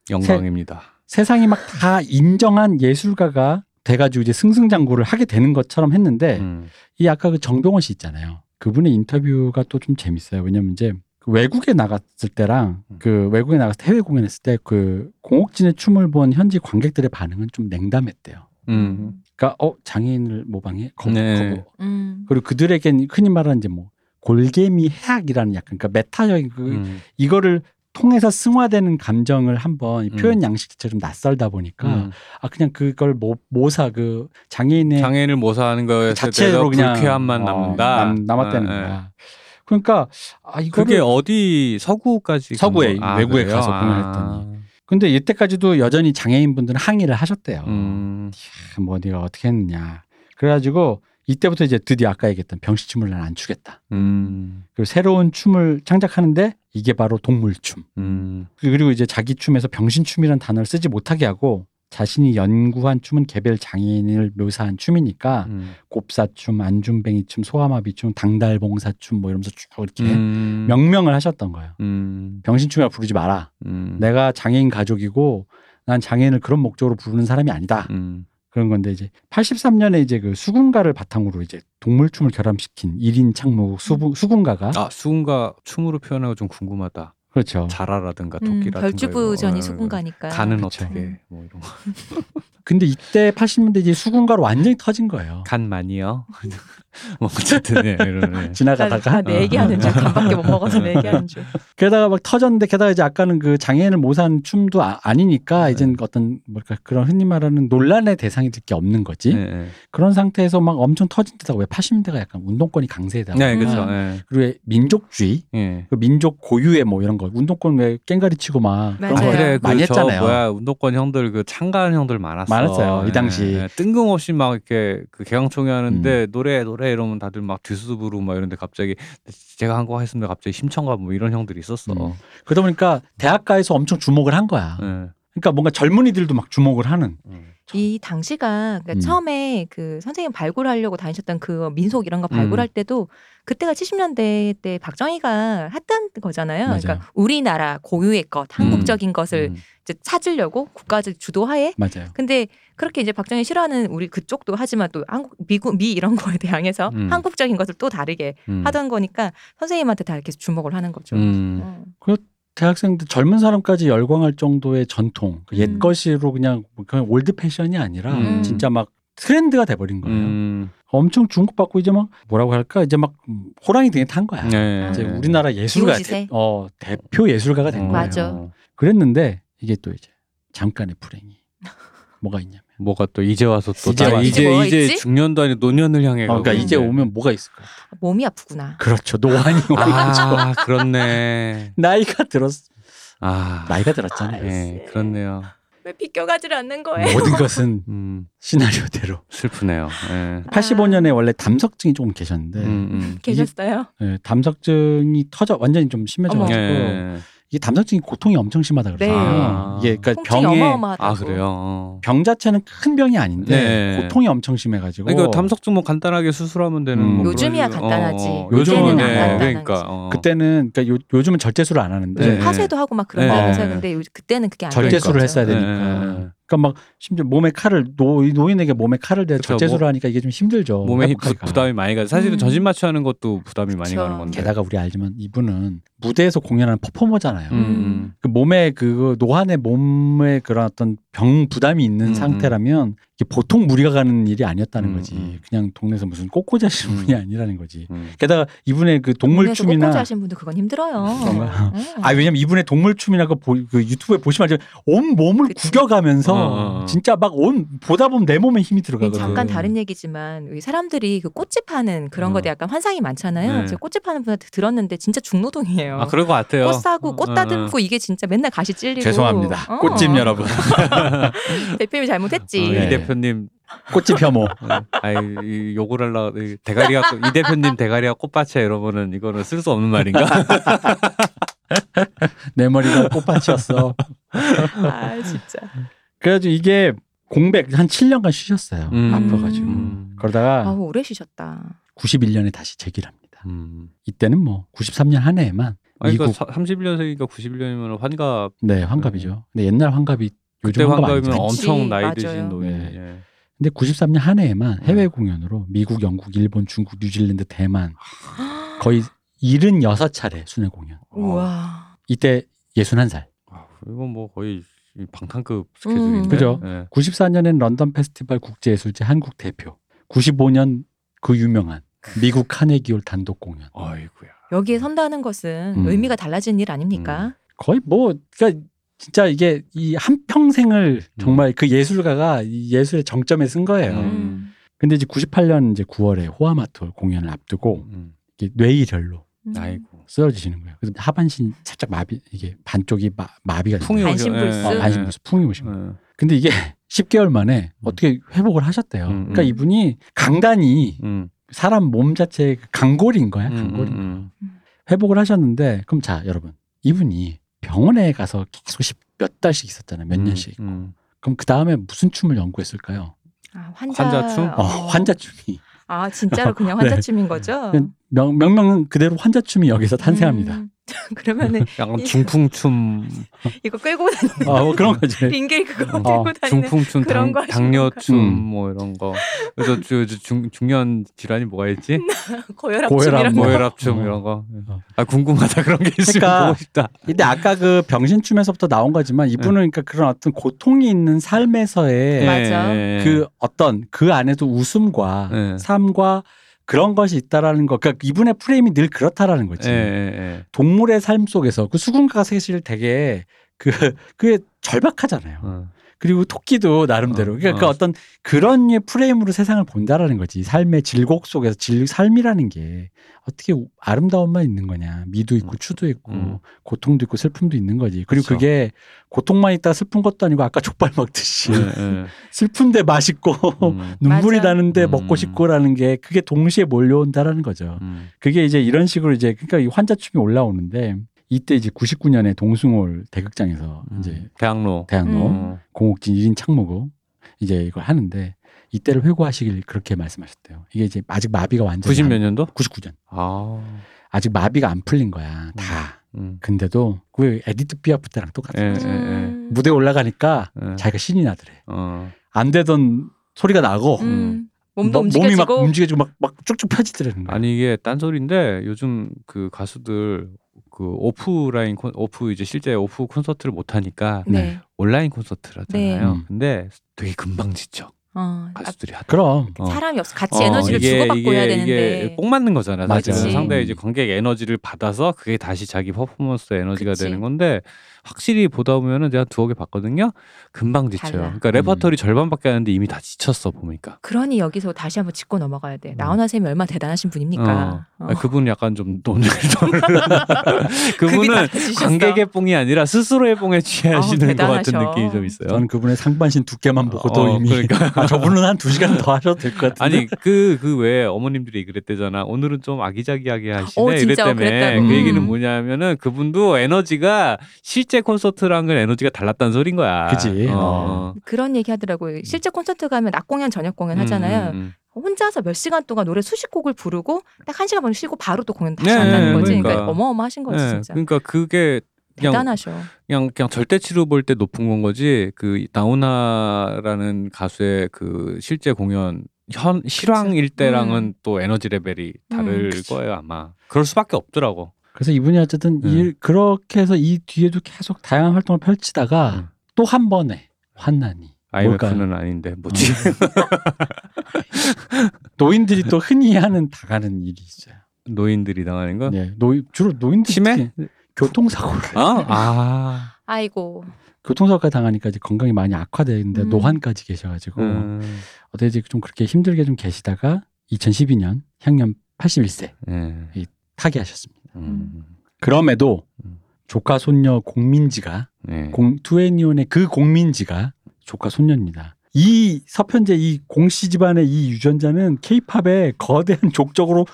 영광입니다. 세 상이 막 다 인정한 예술가가 돼가지고 이제 승승장구를 하게 되는 것처럼 했는데 음. 이 아까 그 정동원 씨 있잖아요. 그분의 인터뷰가 또 좀 재밌어요. 왜냐면 이제 그 외국에 나갔을 때랑 음. 그 외국에 나갔을 때 해외 공연했을 때 그 공옥진의 춤을 본 현지 관객들의 반응은 좀 냉담했대요. 음. 그러니까 어 장애인을 모방해 거부, 네. 거부. 음. 그리고 그들에겐 흔히 말하는 이제 뭐 골개미 해악이라는 약간 그러니까 메타적인 그 음. 이거를 통해서 승화되는 감정을 한번 이 음. 표현 양식처럼 낯설다 보니까 음. 아 그냥 그걸 모, 모사 그 장애인의 장애인을 모사하는 거에 자체로 그냥 불쾌함만 어, 남는다. 남, 남았다는 예, 예. 거야. 그러니까 아 이거를 그게 어디 서구까지 간 서구에, 거- 아, 외국에 그래요? 가서 아. 공연했더니. 근데 이때까지도 여전히 장애인분들은 항의를 하셨대요. 음. 참, 뭐 네가 어떻게 했느냐. 그래가지고 이때부터 이제 드디어 아까 얘기했던 병시춤을 난 안 추겠다. 음. 그리고 새로운 춤을 창작하는데 이게 바로 동물춤. 음. 그리고 이제 자기 춤에서 병신춤이라는 단어를 쓰지 못하게 하고 자신이 연구한 춤은 개별 장애인을 묘사한 춤이니까 음. 곱사춤, 안준뱅이춤, 소아마비춤, 당달봉사춤 뭐 이러면서 쭉 이렇게 음. 명명을 하셨던 거예요. 음. 병신춤이라 부르지 마라. 음. 내가 장애인 가족이고 난 장애인을 그런 목적으로 부르는 사람이 아니다. 음. 그런 건데 이제 83년에 이제 그 수군가를 바탕으로 이제 동물춤을 결합시킨 1인 창무 수부, 수군가가 아 수군가 춤으로 표현하고 좀 궁금하다. 그렇죠. 자라라든가 음, 토끼라든가 별주부전이 이거. 수군가니까. 간은 그쵸. 어떻게 뭐 이런 거. [laughs] 근데 이때 80년대 이제 수군가로 완전히 터진 거예요. 간 많이요. [laughs] [laughs] 뭐 어쨌든 예, 이런 예. [laughs] 지나가다가 내 얘기하는 줄 간밖에 못 먹어서 내 얘기하는 줄. [laughs] 게다가 막 터졌는데 게다가 이제 아까는 그 장애인을 모사한 춤도 아, 니니까 이젠 어떤 뭘까 그런 흔히 말하는 논란의 대상이 될 게 없는 거지. 예, 예. 그런 상태에서 막 엄청 터진 데다가 왜 80년대가 약간 운동권이 강세다. 네, 음. 그렇죠. 예. 그리고 왜 민족주의, 예. 그 민족 고유의 뭐 이런 거 운동권 왜 깽가리 치고 막 그런 맞아요. 거 그래 많이 그저 했잖아요. 뭐야 운동권 형들 그 참가하는 형들 많았어. 많았어요, 이 당시. 예, 뜬금없이 막 이렇게 그 개강총회 음. 하는데 노래 노래 이러면 다들 막 뒷수 부르고 막 이런데 갑자기 제가 한 거 했습니다. 갑자기 심청가 뭐 이런 형들이 있었어. 음. 그러다 보니까 대학가에서 엄청 주목을 한 거야. 예. 그러니까 뭔가 젊은이들도 막 주목을 하는. 음. 이 당시가 그러니까 음. 처음에 그 선생님 발굴하려고 다니셨던 그 민속 이런 거 발굴할 음. 때도 그때가 70년대 때 박정희가 했던 거잖아요. 맞아요. 그러니까 우리나라 고유의 것, 한국적인 것을 음. 이제 찾으려고 국가적 주도하에 맞아요. 근데 그렇게 이제 박정희 싫어하는 우리 그쪽도 하지만 또 한국 미국 미 이런 [laughs] 거에 대항해서 음. 한국적인 것을 또 다르게 음. 하던 거니까 선생님한테 다 이렇게 주목을 하는 거죠. 음. 어. 대학생들 젊은 사람까지 열광할 정도의 전통 그 음. 옛것으로 그냥 뭐 그냥 old fashion이 아니라 음. 진짜 막 트렌드가 돼버린 거예요. 음. 엄청 주목받고 이제 막 뭐라고 할까 이제 막 호랑이 등에 탄 거야. 네. 이제 우리나라 예술가. 대, 어, 대표 예술가가 된 어. 거예요. 맞아. 그랬는데 이게 또 이제 잠깐의 불행이 뭐가 있냐면 뭐가 또 이제 와서 또 이제. 이제 이제 뭐 이제 있지? 중년도 아니 노년을 향해 어, 가고 그러니까 이제. 오면 뭐가 있을까? 몸이 아프구나. 그렇죠. 노안이 오죠. 아 그렇네. [laughs] 나이가 들었 아 나이가 들었잖아요. 예, 그렇네요. 왜 비껴가지를 않는 거예요? 모든 것은 [laughs] 음 시나리오대로. 슬프네요. 예. 85년에 원래 담석증이 조금 계셨는데 음, 음. 계셨어요? 예, 담석증이 터져 완전히 좀. 심해져가지고 예. 이게 담당증이 고통이 엄청 심하다 그러잖아요. 네. 이게 그러니까 통증이 병에 어마어마하다고. 아 그래요. 어. 병 자체는 큰 병이 아닌데 네. 고통이 엄청 심해가지고 그러니까 담석증 뭐 간단하게 수술하면 되는 음. 뭐 요즘이야 그런- 간단하지. 요즘은 안 네, 간단하지. 그러니까 어. 그때는 그러니까 요, 요즘은 절제술을 안 하는데 네. 파쇄도 하고 막 그런 네. 거 네. 근데 요- 그때는 그게 안 절제술을 되는 했어야. 되니까. 네, 네, 네. 그러니까 막 심지어 몸에 칼을 노, 노인에게 몸에 칼을 대서 그쵸, 절제술을 뭐- 하니까 이게 좀 힘들죠. 몸에 힘- 부. 부담이 많이 가. 사실은 음. 전신 마취하는 것도 부담이 많이 그쵸. 가는 건데. 게다가 우리 알지만 이분은 무대에서 공연하는 퍼포머잖아요. 음, 음. 그 몸에 그 노안의 몸에 그런 어떤 병 부담이 있는 음, 상태라면 이게 보통 무리가 가는 일이 아니었다는 음, 거지. 음. 그냥 동네에서 무슨 꽃꽂이 하시는 음. 분이 아니라는 거지. 음. 게다가 이분의 그 동물춤이나 꽃꽂이 하신 분도 그건 힘들어요. 정말? 응. 아 왜냐면 이분의 동물춤이나 그, 보- 그 유튜브에 보시면. 온 몸을 그치. 구겨가면서 어, 어, 어. 진짜 막 온 보다 보면 내 몸에 힘이 들어가거든. 잠깐 다른 얘기지만 이 사람들이 그 꽃집 하는 그런 어. 거에 약간 환상이 많잖아요. 네. 제가 꽃집 하는 분한테 들었는데 진짜 중노동이에요. 아 그럴 것 같아요. 꽃 사고 꽃 어, 다듬고 이게 진짜 맨날 가시 찔리고. 죄송합니다. 어. 꽃집 여러분. [laughs] 대표님이 잘못했지. 어, 네. 이 대표님 꽃집 혐오. 어, 아이 이 욕을 하려 이 대가리가 꽃- 이 대표님 대가리가 꽃밭이야 이러면은 이거는 쓸 수 없는 말인가? [laughs] 내 머리가 꽃밭이었어. 아 진짜. 그래가지고 이게 공백 한 7년간 쉬셨어요. 음. 아파가지고. 음. 그러다가 아 오래 쉬셨다. 91년에 다시 재기합니다. 음. 이때는 뭐 93년 한 해에만 아니 미국 그러니까 31년생이니까 91년이면 환갑 네 환갑이죠. 근데 옛날 환갑이 그때 요즘 환갑 환갑이면 엄청 나이 맞아요. 드신 노인. 네. 예. 근데 93년 한 해에만 해외 음. 공연으로 미국, 영국, 일본, 중국, 뉴질랜드, 대만 [gasps] 거의 76차례 순회 공연. 우와. 이때 61살. 아, 이건 뭐 거의 이 방탄급 음. 스케줄인데. 그죠? 예. 94년엔 런던 페스티벌 국제예술제 한국 대표. 95년 그 유명한 미국 카네기홀 단독 공연. 아이고야. 여기에 선다는 것은 음. 의미가 달라진 일 아닙니까? 거의 뭐 그러니까 진짜 이게 이 한 평생을 정말 그 예술가가 이 예술의 정점에 쓴 거예요. 음. 근데 이제 98년 이제 9월에 호아마토 공연을 앞두고 음. 음. 아이고. 쓰러지시는 거예요. 그래서 하반신 살짝 마비 이게 반쪽이 마, 마비가 풍이 됐어요. 반신 오죠. 불수? 어, 반신 불수 풍이 오신 거예요. 예. 근데 이게 [laughs] 10개월 만에 음. 어떻게 회복을 하셨대요. 음, 그러니까 음. 이분이 강단이 음. 사람 몸 자체의 그 강골인 거야. 음, 강골인 음, 음. 회복을 하셨는데 그럼 자 여러분 이분이 병원에 가서 계속 십- 몇 달씩 있었잖아요. 몇 음, 년씩. 음. 그럼 그 다음에 무슨 춤을 연구했을까요? 아, 환자. 환자 춤? 어, 환자 춤이 아 진짜로 그냥 [laughs] 네. 환자 춤인 거죠? 명, 명명 그대로 환자 춤이 여기서 탄생합니다. 음. [laughs] 그러면은 [laughs] 약간 중풍춤, [laughs] 이거 끌고 다니는 어, 뭐 그런 거지. 빙길 그거 어, 끌고 다니는 중풍춤, 그런 당, 거 하시는 당뇨춤 건가? 뭐 이런 거. 그래서 주, 주, 중, 중년 질환이 뭐가 있지? 고혈압 고혈압 뭐. 거. 고혈압춤 어. 이런 거. 어. 아 궁금하다 그런 게 있으면 그러니까 보고 싶다. 근데 아까 그 병신춤에서부터 나온 거지만 이분은 그러니까 그런 어떤 고통이 있는 삶에서의 맞아. 예, 그 어떤 그 안에도 웃음과 예. 삶과 그런 것이 있다라는 거. 그러니까 이분의 프레임이 늘 그렇다라는 거지. 예, 예, 예. 동물의 삶 속에서 그 수군가가 사실 되게 그 그게 절박하잖아요. 어. 그리고 토끼도 나름대로 어, 그러니까 그 어. 어떤 그런 프레임으로 세상을 본다라는 거지. 삶의 질곡 속에서 질 삶이라는 게 어떻게 우- 아름다움만 있는 거냐. 미도 있고 추도 있고 음. 고통도 있고 슬픔도 있는 거지. 그리고 그쵸. 그게 고통만 있다 슬픈 것도 아니고 아까 족발 먹듯이 예, [laughs] 예. 슬픈데 맛있고 음, [laughs] 눈물이 맞아. 나는데 음. 먹고 싶고라는 게 그게 동시에 몰려온다라는 거죠. 음. 그게 이제 이런 식으로 이제 그러니까 이 환자춤이 올라오는데 이때 이제 99년에 동숭홀 대극장에서 음. 이제 대학로. 대학로 음. 어. 공옥진 1인 창모고 이제 이걸 하는데 이때를 회고하시길 그렇게 말씀하셨대요. 이게 이제 아직 마비가 완전히 90 안- 몇 년도? 99년. 아. 아직 마비가 안 풀린 거야. 다. 음. 근데도 그 에디트 피아프 때랑 똑같은 예, 거지. 예, 예. 음. 무대 에 올라가니까 예. 자기가 신이 나더래. 어. 안 되던 소리가 나고 음. 몸도 뭐- 몸이 막 움직여지고 움직여지고 막, 막 쭉쭉 펴지더라는 거야. 아니 이게 딴소리인데 요즘 그 가수들 그 오프라인 콘 오프 이제 실제 오프 콘서트를 못 하니까 네. 온라인 콘서트를 하잖아요. 네. 근데 되게 금방 지쳐 어. 가수들이 하다. 그럼 어. 사람이 없어 같이 어, 에너지를 이게- 주고받고 이게- 해야 이게 되는데 꼭 맞는 거잖아. 맞아. 상대 이제 관객 에너지를 받아서 그게 다시 자기 퍼포먼스 에너지가 그치. 되는 건데 확실히 보다 보면은 제가 두어 개 봤거든요. 금방 지쳐요. 달라. 그러니까 레퍼토리 절반밖에 안 하는데 이미 다 지쳤어 보니까. 그러니 여기서 다시 한번 짚고 넘어가야 돼. 나훈아 쌤이 얼마나 대단하신 분입니까? 어. 아, 그분은 약간 좀 돈을 [laughs] [laughs] 그분은. 관객의 뽕이 아니라 스스로의 뽕에 취하시는 아우, 것 같은. 느낌이 좀 있어요. 저는 그분의 상반신 두께만 보고도 어, 이미 그러니까 [laughs] 아, 저분은 한 두 시간 더 하셔도 될 것 같은데. 아니 그 그 왜 어머님들이 그랬대잖아. 오늘은 좀 아기자기하게 하시네 어, 이랬다며. 그랬다고. 그 얘기는 음. 뭐냐면은 그분도 에너지가 실제 콘서트랑은 에너지가 달랐다는 소린 거야. 그지. 어. 그런 얘기 하더라고요. 실제 콘서트 가면 낮 공연, 저녁 공연 음, 하잖아요. 음, 음. 혼자서 몇 시간 동안 노래 수십 곡을 부르고 딱 한 시간 반을 쉬고 바로 또 공연 다시 네, 한다는 거지. 그러니까, 그러니까. 어마어마하신 거지 네, 진짜. 그러니까 그게 그냥 대단하셔. 그냥 그냥 절대치로 볼 때 높은 건 거지. 그 나훈아라는 가수의 그 실제 공연 현 실황일 때랑은 음. 또 에너지 레벨이 다를 그치. 거예요 아마. 그럴 수밖에 없더라고. 그래서 이분이 어쨌든 음. 이, 그렇게 해서 이 뒤에도 계속 다양한 활동을 펼치다가 음. 또한 번에 환난이. IMF는 아닌데 뭐지? [laughs] 노인들이 또 흔히 하는 당하는 일이 있어요. 노인들이 당하는 거? 네, 노 주로 노인들이 치매? 교통사고를 아, 아. 아이고. 교통사고가 당하니까 이제 건강이 많이 악화되는데 음. 노환까지 계셔가지고 음. 어떻게 이제 좀 그렇게 힘들게 좀 계시다가 2012년 향년 81세 예. 타계하셨습니다. 음. 그럼에도 음. 조카 손녀 공민지가 예. 공 투애니온의 그 공민지가 조카 손녀입니다. 이 서편제 이 공씨 집안의 이 유전자는 케이팝의 거대한 [laughs] 족적으로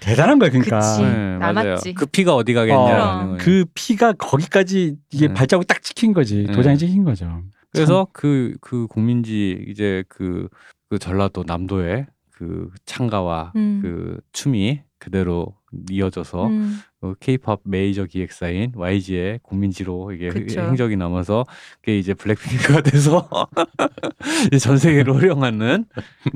대단한 거야. 그러니까 그치. 네, 맞아요. 남았지. 그 피가 어디 가겠냐라는 거예요. 그 피가 거기까지 이게 네. 발자국 딱 찍힌 거지. 네. 도장이 찍힌 거죠. 그래서 그그 국민지 이제 그, 그 전라도 남도의 그 창가와 음. 그 춤이 그대로 이어져서 음. 그 케이팝 메이저 기획사인 YG의 국민지로 이게 그쵸. 행적이 남아서 그게 이제 블랙핑크가 돼서 [laughs] 전 세계로 흐령하는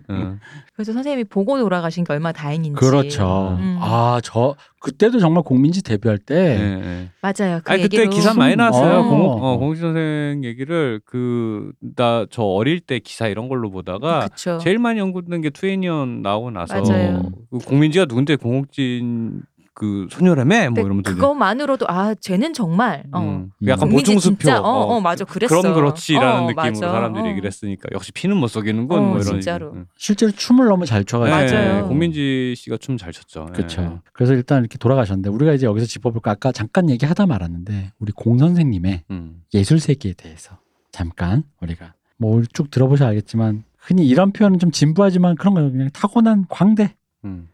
어. 그래서 선생님이 보고 돌아가신 게 얼마나 다행인지. 그렇죠. 음. 아, 저 그때도 정말 공민지 데뷔할 때 예, 예. 맞아요. 그 아니 그때 기사 많이 나왔어요. 어. 공옥 어, 공옥 선생 얘기를 그 나 저 어릴 때 기사 이런 걸로 보다가 그쵸. 제일 많이 연구된 게 투애니언 나오고 나서 맞아요. 그 공민지가 누군데 공옥진 그 소녀라며 뭐 이제 그것만으로도 아 쟤는 정말 어. 음, 음. 약간 공민지 보충 수표 진짜 어, 어 맞아 그랬어. 그럼 그렇지라는 어, 느낌으로 맞아. 사람들이 어. 얘기를 했으니까 역시 피는 못 속이는군 어, 뭐 이런 진짜로. 얘기. 응. 실제로 춤을 너무 잘 춰가지고 네, 맞아요. 공민지 씨가 춤 잘 췄죠. 그렇죠. 예. 그래서 일단 이렇게 돌아가셨는데 우리가 이제 여기서 짚어볼 거 아까 잠깐 얘기하다 말았는데 우리 공 선생님의 음. 예술 세계에 대해서 잠깐 우리가 뭐 쭉 들어보셔야 알겠지만 흔히 이런 표현은 좀 진부하지만 그런 거예요. 그냥 타고난 광대, 음.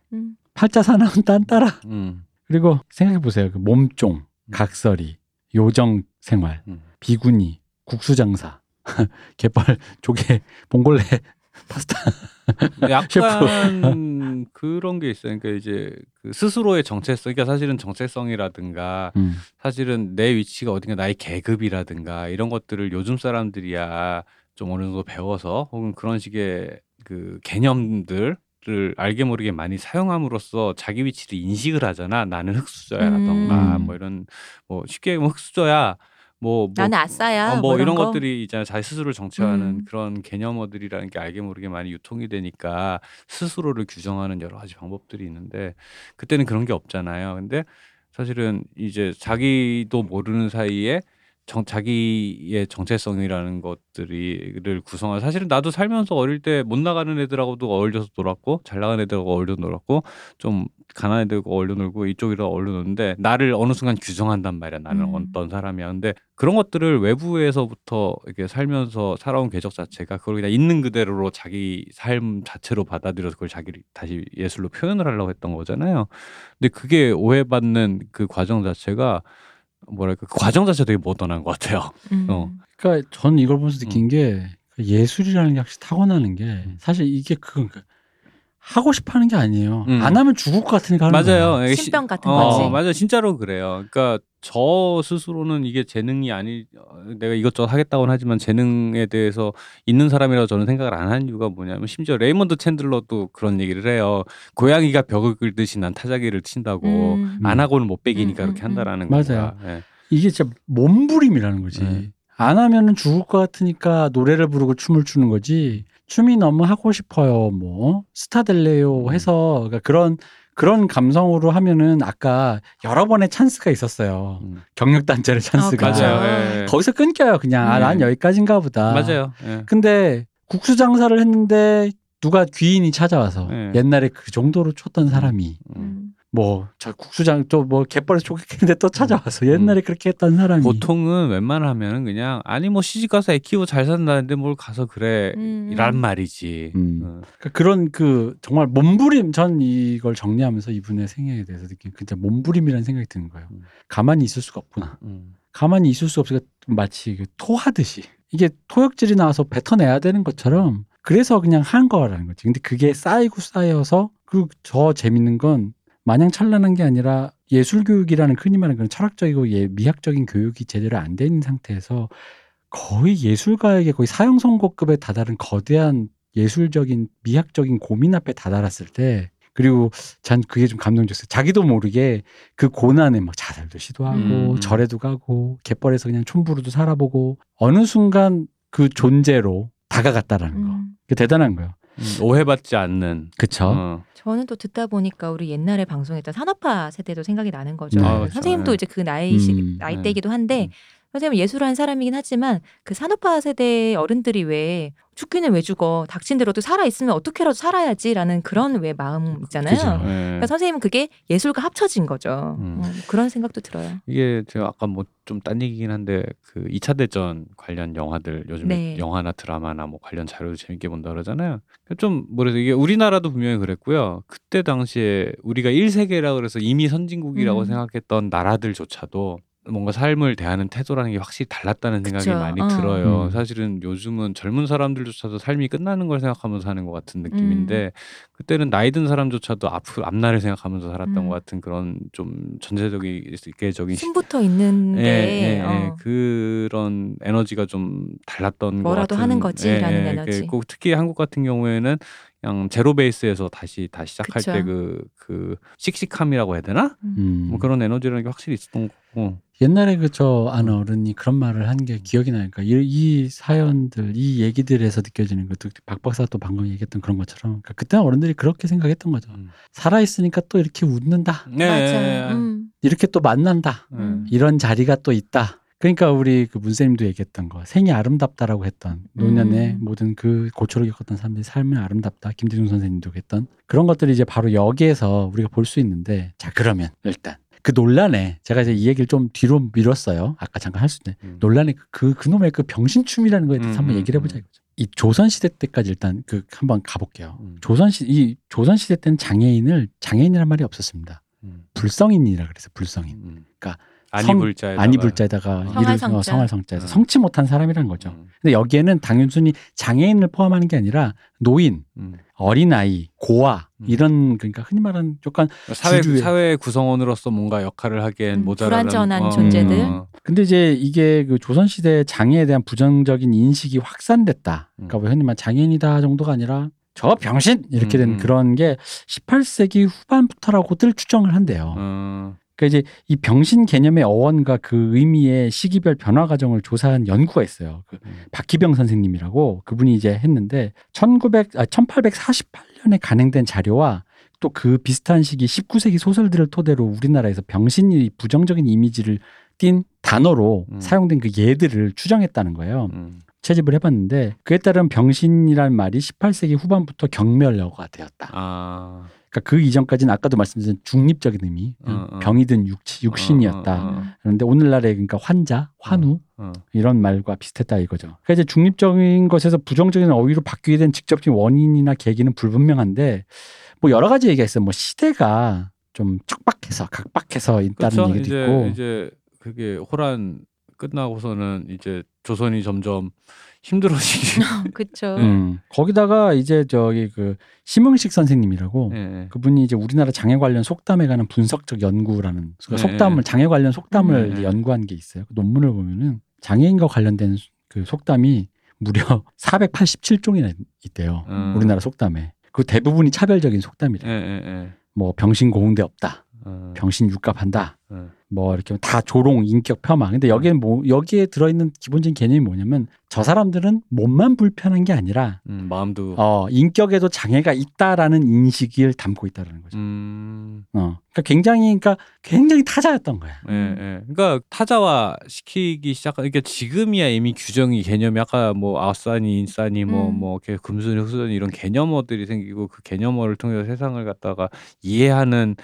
음. 팔자 사나운 딴따라 음. 그리고 생각해 보세요. 그 몸종, 각설이, 요정 생활, 음. 비구니, 국수 장사, [laughs] 갯벌, 조개, 봉골레, [laughs] 파스타. 약간 [laughs] 그런 게 있어요. 그러니까 이제 그 스스로의 정체성, 그러니까 사실은 정체성이라든가 음. 사실은 내 위치가 어딘가 나의 계급이라든가 이런 것들을 요즘 사람들이야 좀 어느 정도 배워서 혹은 그런 식의 그 개념들 을 알게 모르게 많이 사용함으로써 자기 위치를 인식을 하잖아. 나는 흑수저야라던가 음. 뭐 이런 뭐 쉽게 얘기하면 흑수저야. 뭐, 뭐 나는 아싸야. 어, 뭐 이런 거. 것들이 이제 자기 스스로를 정체하는 음. 그런 개념어들이라는 게 알게 모르게 많이 유통이 되니까 스스로를 규정하는 여러 가지 방법들이 있는데 그때는 그런 게 없잖아요. 근데 사실은 이제 자기도 모르는 사이에 정, 자기의 정체성이라는 것들이를 구성한 사실은 나도 살면서 어릴 때 못 나가는 애들하고도 어울려서 놀았고 잘 나가는 애들하고 어울려 놀았고 좀 가난한 애들하고 어울려 놀고 이쪽이랑 어울려 놀는데 나를 어느 순간 규정한단 말이야 나는 음. 어떤 사람이야 근데 그런 것들을 외부에서부터 이렇게 살면서 살아온 궤적 자체가 그걸 그냥 있는 그대로로 자기 삶 자체로 받아들여서 그걸 자기 다시 예술로 표현을 하려고 했던 거잖아요 근데 그게 오해받는 그 과정 자체가 뭐랄까 그 과정 자체가 되게 모던한 것 같아요 음. 어. 그러니까 저는 이걸 보면서 느낀 게그 예술이라는 게 확실히 타고나는 게 사실 이게 그 하고 싶어 하는 게 아니에요. 음. 안 하면 죽을 것 같으니까 하는 맞아요. 이게 신병 같은 어, 거지. 맞아요. 진짜로 그래요. 그러니까 저 스스로는 이게 재능이 아니 어, 내가 이것저것 하겠다고는 하지만 재능에 대해서 있는 사람이라고 저는 생각을 안 하는 이유가 뭐냐면 심지어 레이먼드 챈들러도 그런 얘기를 해요. 고양이가 벽을 긁듯이 난 타자기를 친다고 음. 안 하고는 못 배기니까 음, 그렇게 음, 한다라는 맞아요. 거야. 예. 이게 진짜 몸부림이라는 거지. 네. 안 하면은 죽을 것 같으니까 노래를 부르고 춤을 추는 거지. 춤이 너무 하고 싶어요. 뭐 스타 될래요 음. 해서 그러니까 그런 그런 감성으로 하면은 아까 여러 번의 찬스가 있었어요. 음. 경력 단절의 찬스가. 그쵸. 맞아요. 예. 거기서 끊겨요. 그냥 아, 네. 난 여기까지인가 보다. 맞아요. 예. 근데 국수 장사를 했는데 누가 귀인이 찾아와서 네. 옛날에 그 정도로 췄던 사람이 음. 음. 뭐저 국수장 또 뭐 갯벌에 쪼개는데 또 찾아와서 옛날에 그렇게 했던 사람이 보통은 웬만하면은 그냥 아니 뭐 시집 가서 애 키우고 잘 산다는데 뭘 가서 그래 음. 이란 말이지. 음. 어. 그러니까 그런 그 정말 몸부림 전 이걸 정리하면서 이분의 생애에 대해서 느낀 진짜 몸부림이라는 생각이 드는 거예요. 음. 가만히 있을 수가 없구나. 음. 가만히 있을 수 없으니까 마치 그 토하듯이 이게 토역질이 나와서 뱉어내야 되는 것처럼 그래서 그냥 한 거라는 거지. 근데 그게 쌓이고 쌓여서 그저 재밌는 건 마냥 찬란한 게 아니라 예술 교육이라는 흔히 말하는 그런 철학적이고 예, 미학적인 교육이 제대로 안돼 있는 상태에서 거의 예술가에게 거의 사형 선고급에 다다른 거대한 예술적인 미학적인 고민 앞에 다다랐을 때 그리고 전 그게 좀 감동적이었어요. 자기도 모르게 그 고난에 막 자살도 시도하고 음. 절에도 가고 갯벌에서 그냥 촌부로도 살아보고 어느 순간 그 존재로 다가갔다라는 거. 음. 그게 대단한 거예요. 음, 오해받지 않는. 그쵸? 어. 저는 또 듣다 보니까 우리 옛날에 방송했던 산업화 세대도 생각이 나는 거죠. 네. 아, 그렇죠. 선생님도 네. 이제 그 나이 시, 음, 나이대이기도 한데 음. 선생님은 예술을 한 사람이긴 하지만 그 산업화 세대 어른들이 왜 죽기는 왜 죽어 닥친 대로 또 살아 있으면 어떻게라도 살아야지라는 그런 왜 마음 있잖아요. 그죠. 예. 그러니까 선생님은 그게 예술과 합쳐진 거죠. 음. 어, 그런 생각도 들어요. 이게 제가 아까 뭐 좀 딴 얘기긴 한데 그 2차 대전 관련 영화들 요즘 네. 영화나 드라마나 뭐 관련 자료도 재밌게 본다 그러잖아요. 좀 뭐래서 이게 우리나라도 분명히 그랬고요. 그때 당시에 우리가 1세계라 그래서 이미 선진국이라고 음. 생각했던 나라들조차도 뭔가 삶을 대하는 태도라는 게 확실히 달랐다는 생각이 그쵸. 많이 어. 들어요. 음. 사실은 요즘은 젊은 사람들조차도 삶이 끝나는 걸 생각하면서 사는 것 같은 음. 느낌인데 그때는 나이 든 사람조차도 앞 앞날을 생각하면서 살았던 음. 것 같은 그런 좀 전체적인 숨부터 있는데 예, 예, 예. 어. 그런 에너지가 좀 달랐던 것 뭐라도 같은 하는 거지라는 에너지. 그- 꼭 특히 한국 같은 경우에는 그냥 제로 베이스에서 다시 다시 시작할. 때그그 씩씩함이라고 해야 되나? 음. 뭐 그런 에너지라는 게 확실히 있었던 거고. 옛날에 그 저 안 어른이 그런 말을 한 게 기억이 나니까 이, 이 사연들 이 얘기들에서 느껴지는 것도 박 박사 또 방금 얘기했던 그런 것처럼 그러니까 그때 어른들이 그렇게 생각했던 거죠. 음. 살아 있으니까 또 이렇게 웃는다. 네. 맞아. 음. 이렇게 또 만난다. 네. 음. 이런 자리가 또 있다. 그러니까 우리 그 문쌤도 얘기했던 거 생이 아름답다라고 했던 노년의 음. 모든 그 고초를 겪었던 사람들이 삶은 아름답다. 김대중 선생님도 했던 그런 것들이 이제 바로 여기에서 우리가 볼 수 있는데 자 그러면 일단 그 논란에 제가 이제 이 얘기를 좀 뒤로 미뤘어요. 아까 잠깐 할 수 있는 음. 논란의 그 그놈의 그 병신춤이라는 거에 대해서 음, 한번 음, 얘기를 해보자 음. 이거죠. 이 조선 시대 때까지 일단 그 한번 가볼게요. 음. 조선 시 이 조선 시대 때는 장애인을 장애인이란 말이 없었습니다. 음. 불성인이라 그래서 불성인. 음. 그러니까 아니 불자에 아니 불자에다가 성할 이를 성자. 어, 성할 성자에서 음. 성치 못한 사람이라는 거죠. 음. 근데 여기에는 단순히 장애인을 포함하는 게 아니라 노인, 음. 어린아이, 고아 음. 이런 그러니까 흔히 말하는 약간 사회 주류의- 사회 구성원으로서 뭔가 역할을 하기엔 음, 모자라는 불완전한 존재들. 어. 근데 이제 이게 그 조선 시대 장애에 대한 부정적인 인식이 확산됐다. 그러니까 뭐 흔히 말 장애인이다 정도가 아니라 저 병신 이렇게 된 음, 음. 그런 게 18세기 후반부터라고들 추정을 한대요. 어. 그러니까 이제 이 병신 개념의 어원과 그 의미의 시기별 변화 과정을 조사한 연구가 있어요. 그 음. 박기병 선생님이라고 그분이 이제 했는데 1900 아, 1848년에 간행된 자료와 또 그 비슷한 시기 19세기 소설들을 토대로 우리나라에서 병신이 부정적인 이미지를 띈 단어로 음. 사용된 그 예들을 추정했다는 거예요. 음. 채집을 해봤는데 그에 따른 병신이라는 말이 18세기 후반부터 경멸어가 되었다. 아. 그러니까 그 이전까지는 아까도 말씀드린 중립적인 의미, 어, 어. 병이든 육, 육신이었다. 어, 어, 어. 음. 그런데 오늘날의 그러니까 환자, 환우 어. 이런 말과 비슷했다 이거죠. 그러니까 이제 중립적인 것에서 부정적인 어휘로 바뀌게 된 직접적인 원인이나 계기는 불분명한데 뭐 여러 가지 얘기가 있어요. 뭐 시대가 좀 척박해서 각박해서 있다는 그렇죠. 얘기도 이제 있고 이제 그게 호란 끝나고서는 이제 조선이 점점 힘들어지기. [laughs] 그쵸. 음. 거기다가 이제 저기 그 심흥식 선생님이라고 예, 예. 그분이 이제 우리나라 장애 관련 속담에 관한 분석적 연구라는 그 네. 속담을 장애 관련 속담을 네. 연구한 게 있어요. 그 논문을 보면은 장애인과 관련된 그 속담이 무려 [laughs] 487종이나 있대요. 음. 우리나라 속담에. 그 대부분이 차별적인 속담이래. 예. 뭐 병신 고운데 없다. 어. 병신 육갑한다. 어. 뭐 이렇게 다 조롱, 인격 폄하. 근데 여기는 뭐 여기에 들어 있는 기본적인 개념이 뭐냐면 저 사람들은 몸만 불편한 게 아니라 음, 마음도. 어 인격에도 장애가 있다라는 인식을 담고 있다라는 거죠. 음. 어. 그러니까 굉장히 그러니까 굉장히 타자였던 거야. 예, 예. 그러니까 타자화 시키기 시작. 그러니까 지금이야 이미 규정이 개념이 아까 뭐 아싸니, 인싸니, 뭐 음. 뭐 이렇게 금순이, 흑순이 이런 개념어들이 생기고 그 개념어를 통해서 세상을 갖다가 이해하는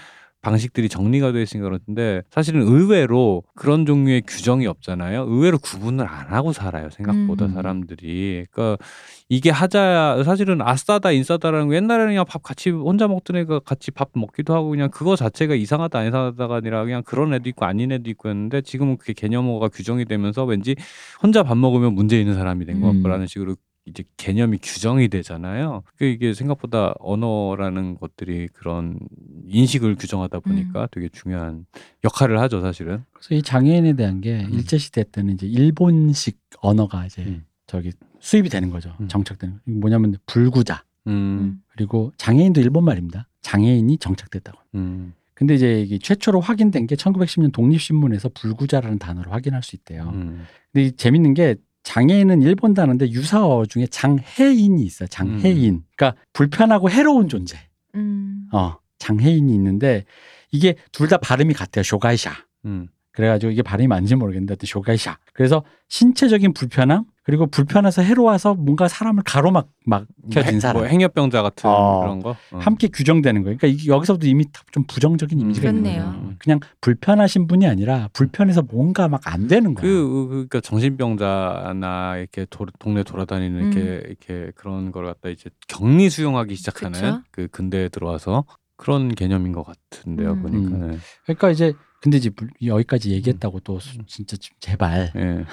방식들이 정리가 돼 있으니까 그렇는데 사실은 의외로 그런 종류의 규정이 없잖아요. 의외로 구분을 안 하고 살아요. 생각보다 음. 사람들이. 그러니까 이게 하자야 사실은 아싸다 인싸다라는 거 옛날에는 그냥 밥 같이 혼자 먹던 애가 같이 밥 먹기도 하고 그냥 그거 자체가 이상하다 안 이상하다가 아니라 그냥 그런 애도 있고 아닌 애도 있고 했는데 지금은 그게 개념어가 규정이 되면서 왠지 혼자 밥 먹으면 문제 있는 사람이 된것 음. 같고라는 식으로 이제 개념이 규정이 되잖아요. 그 이게 생각보다 언어라는 것들이 그런 인식을 규정하다 보니까 되게 중요한 역할을 하죠, 사실은. 그래서 이 장애인에 대한 게 음. 일제 시대 때는 이제 일본식 언어가 이제 음. 저기 수입이 되는 거죠. 음. 정착되는. 거. 뭐냐면 불구자 음, 그리고 장애인도 일본 말입니다. 장애인이 정착됐다고. 음, 근데 이제 이게 최초로 확인된 게 1910년 독립신문에서 불구자라는 단어로 확인할 수 있대요. 음, 근데 이 재밌는 게 장애인은 일본 단어인데 유사어 중에 장해인이 있어요. 장해인. 그러니까 불편하고 해로운 존재. 음. 어, 장해인이 있는데 이게 둘 다 발음이 같아요. 쇼가이샤. 음, 그래가지고 이게 발음이 맞는지 모르겠는데 쇼가이샤. 그래서 신체적인 불편함 그리고 불편해서 해로워서 뭔가 사람을 가로막 막혀진 사람. 뭐 행여병자 같은 어. 그런 거. 어. 함께 규정되는 거예요. 그러니까 여기서부터 이미 좀 부정적인 이미지가 있는 그렇네요. 거예요. 그냥 불편하신 분이 아니라 불편해서 뭔가 막 안 되는 거야. 그 그러니까 정신병자나 이렇게 도, 동네 돌아다니는 음. 이렇게 이렇게 그런 걸 갖다 이제 격리 수용하기 시작하는 그쵸? 그 근대에 들어와서 그런 개념인 것 같은데요 음. 보니까. 음. 네. 그러니까 이제 근데 이제 물- 여기까지 얘기했다고 또 수- 진짜 좀 제발 예.